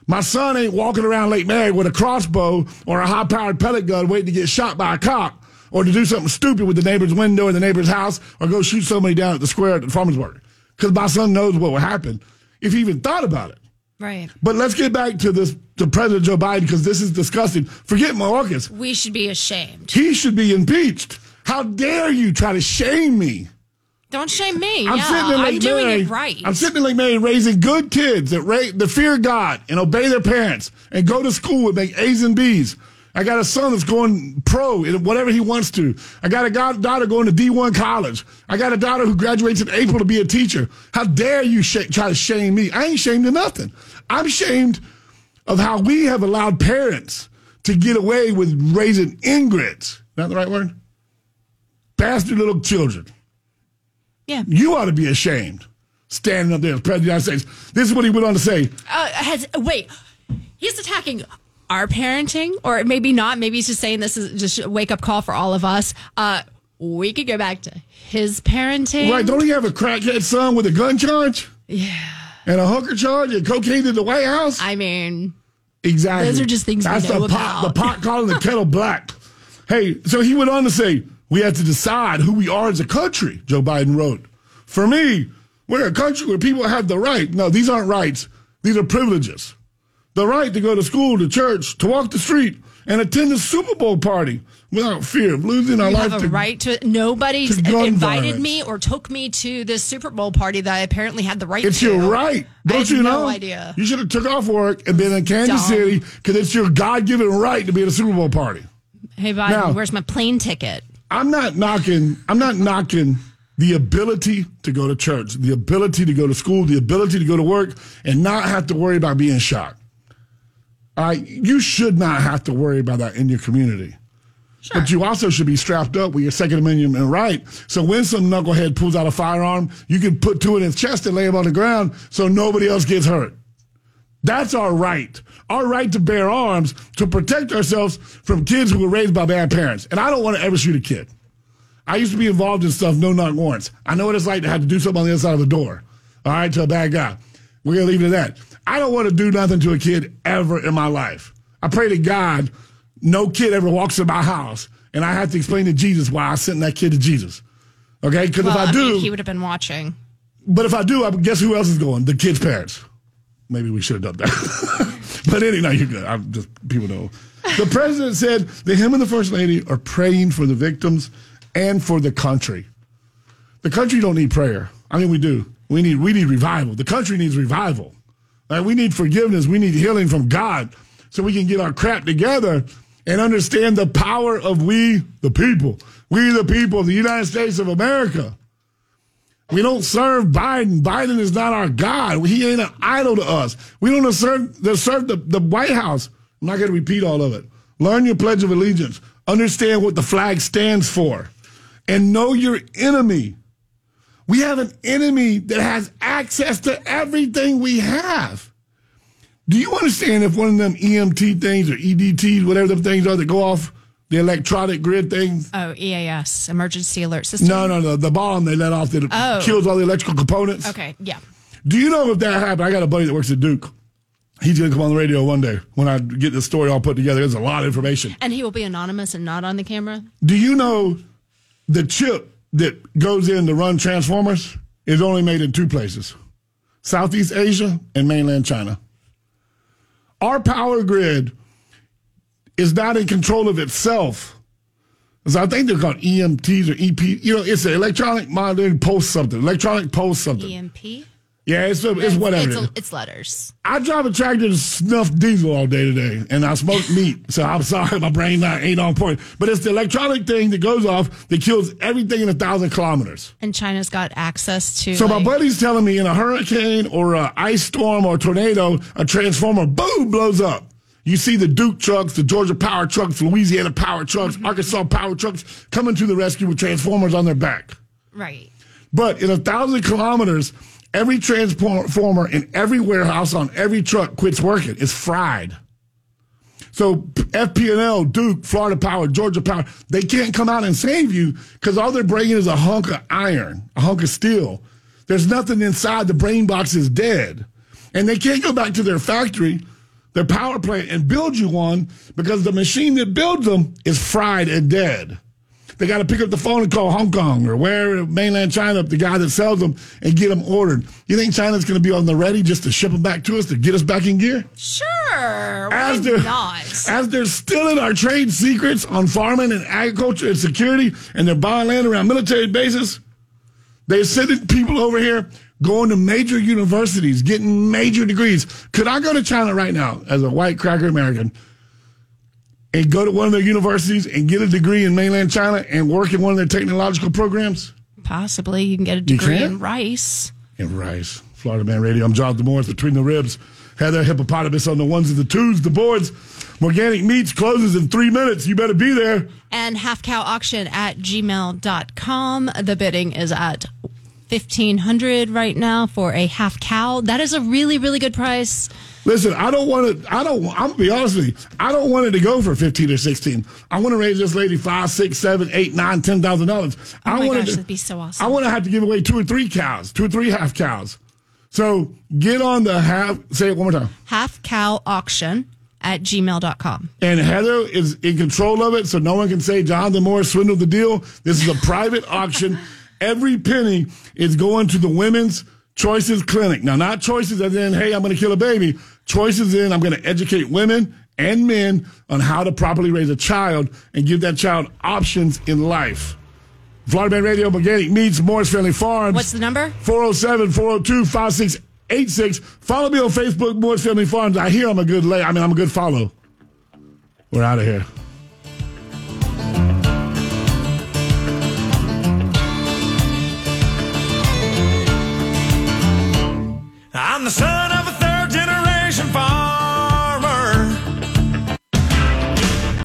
My son ain't walking around Lake Mary with a crossbow or a high-powered pellet gun waiting to get shot by a cop or to do something stupid with the neighbor's window in the neighbor's house or go shoot somebody down at the square at the farmer's market. Because my son knows what will happen if he even thought about it. Right. But let's get back to this to President Joe Biden because this is disgusting. Forget Mayorkas. We should be ashamed. He should be impeached. How dare you try to shame me? Don't shame me. I'm yeah, sitting in Lake I'm doing Mary. it right. I'm sitting in Lake Mary raising good kids that, ra- that fear God and obey their parents and go to school and make A's and B's. I got a son that's going pro in whatever he wants to. I got a god- daughter going to D1 college. I got a daughter who graduates in April to be a teacher. How dare you sh- try to shame me? I ain't shamed of nothing. I'm shamed of how we have allowed parents to get away with raising ingrates. Is that the right word? Bastard little children. yeah. You ought to be ashamed standing up there as president of the United States. This is what he went on to say. Uh, has wait, he's attacking our parenting, or maybe not. Maybe he's just saying this is just a wake up call for all of us. Uh, we could go back to his parenting. Right, don't he have a crackhead son with a gun charge? Yeah. And a hooker charge and cocaine in the White House? I mean, exactly. those are just things we That's the pot, the pot calling the kettle <laughs> black. Hey, so he went on to say, we have to decide who we are as a country, Joe Biden wrote. For me, we're a country where people have the right. No, these aren't rights. These are privileges. The right to go to school, to church, to walk the street, and attend a Super Bowl party without fear of losing our you life have a to right to. Nobody to invited violence. me or took me to this Super Bowl party that I apparently had the right It's to. your right. Don't you no know? idea. You should have took off work and been in Kansas Dumb. City because it's your God-given right to be at a Super Bowl party. Hey, Biden, Now- where's my plane ticket? I'm not knocking. I'm not knocking the ability to go to church, the ability to go to school, the ability to go to work, and not have to worry about being shot. All right, you should not have to worry about that in your community. But you also should be strapped up with your Second Amendment right. So when some knucklehead pulls out a firearm, you can put two in his chest and lay him on the ground so nobody else gets hurt. That's our right. Our right to bear arms to protect ourselves from kids who were raised by bad parents. And I don't want to ever shoot a kid. I used to be involved in stuff no knock warrants. I know what it's like to have to do something on the other side of the door. All right, to a bad guy. We're gonna leave it at that. I don't want to do nothing to a kid ever in my life. I pray to God no kid ever walks in my house and I have to explain to Jesus why I sent that kid to Jesus. Okay? Because Well, if I, do, mean, he would have been watching. but if I do, I guess who else is going? The kid's parents. Maybe we should have done that. <laughs> but anyway, you're good. I'm just people know. The president said that him and the first lady are praying for the victims and for the country. The country don't need prayer. I mean, we do. We need we need revival. The country needs revival. Like, we need forgiveness. We need healing from God. so we can get our crap together and understand the power of we, the people. We, the people of the United States of America. We don't serve Biden. Biden is not our God. He ain't an idol to us. We don't serve, serve the, the White House. I'm not going to repeat all of it. Learn your Pledge of Allegiance. Understand what the flag stands for. And know your enemy. We have an enemy that has access to everything we have. Do you understand if one of them EMT things or EDTs, whatever the things are that go off the electronic grid things? Oh, EAS, Emergency Alert System. No, no, no. The bomb they let off that Oh. kills all the electrical components. Okay, yeah. Do you know if that happened? I got a buddy that works at Duke. He's going to come on the radio one day when I get the story all put together. There's a lot of information. And he will be anonymous and not on the camera. Do you know the chip that goes in to run transformers is only made in two places Southeast Asia and mainland China. Our power grid is not in control of itself. So I think they're called EMTs or EP. You know, it's an electronic monitoring post something, electronic post something. EMP. Yeah, it's, it's whatever. It's, it is. it's letters. I drive a tractor to snuff diesel all day today, and I smoke <laughs> meat. So I'm sorry, my brain not ain't on point. But it's the electronic thing that goes off that kills everything in a thousand kilometers. And China's got access to. So my buddy's telling me in a hurricane or a ice storm or tornado, a transformer boom blows up. You see the Duke trucks, the Georgia power trucks, Louisiana power trucks, Mm-hmm. Arkansas power trucks coming to the rescue with transformers on their back. Right. But in a thousand kilometers, every transformer in every warehouse on every truck quits working. It's fried. So FP&L, Duke, Florida Power, Georgia Power, they can't come out and save you because all they're bringing is a hunk of iron, a hunk of steel. There's nothing inside. The brain box is dead. And they can't go back to their factory, their power plant, and build you one because the machine that builds them is fried and dead. They got to pick up the phone and call Hong Kong or where mainland China, the guy that sells them, and get them ordered. You think China's going to be on the ready just to ship them back to us to get us back in gear? Sure. As Why they're, not? as they're stealing our trade secrets on farming and agriculture and security, and they're buying land around military bases, they're sending people over here going to major universities, getting major degrees. Could I go to China right now as a white cracker American and go to one of their universities and get a degree in mainland China and work in one of their technological programs? Possibly you can get a degree in rice. In Rice, Florida Man Radio. I'm Jonathan Morris between the ribs. Heather Hippopotamus on the ones and the twos, the boards. Organic Meats closes in three minutes. You better be there. And half cow auction at gmail.com. The bidding is at 1500 right now for a half cow. That is a really, really good price. Listen, I don't want to. I don't. I'm gonna be honest with you. I don't want it to go for fifteen or sixteen. I want to raise this lady five, six, seven, eight, nine, ten thousand dollars. Oh I want to. be so awesome. I want to have to give away two or three cows, two or three half cows. So get on the half. Say it one more time. Half cow auction at gmail.com. And Heather is in control of it, so no one can say Jonathan Morris swindled the deal. This is a private <laughs> auction. Every penny is going to the Women's Choices Clinic. Now, not choices as in, hey, I'm going to kill a baby. Choices in, I'm going to educate women and men on how to properly raise a child and give that child options in life. Florida Man Radio, Organic Meats Morris Family Farms. What's the number? 407 402 5686. Follow me on Facebook, Morris Family Farms. I hear I'm a good lay. I mean, I'm a good follow. We're out of here. I'm the son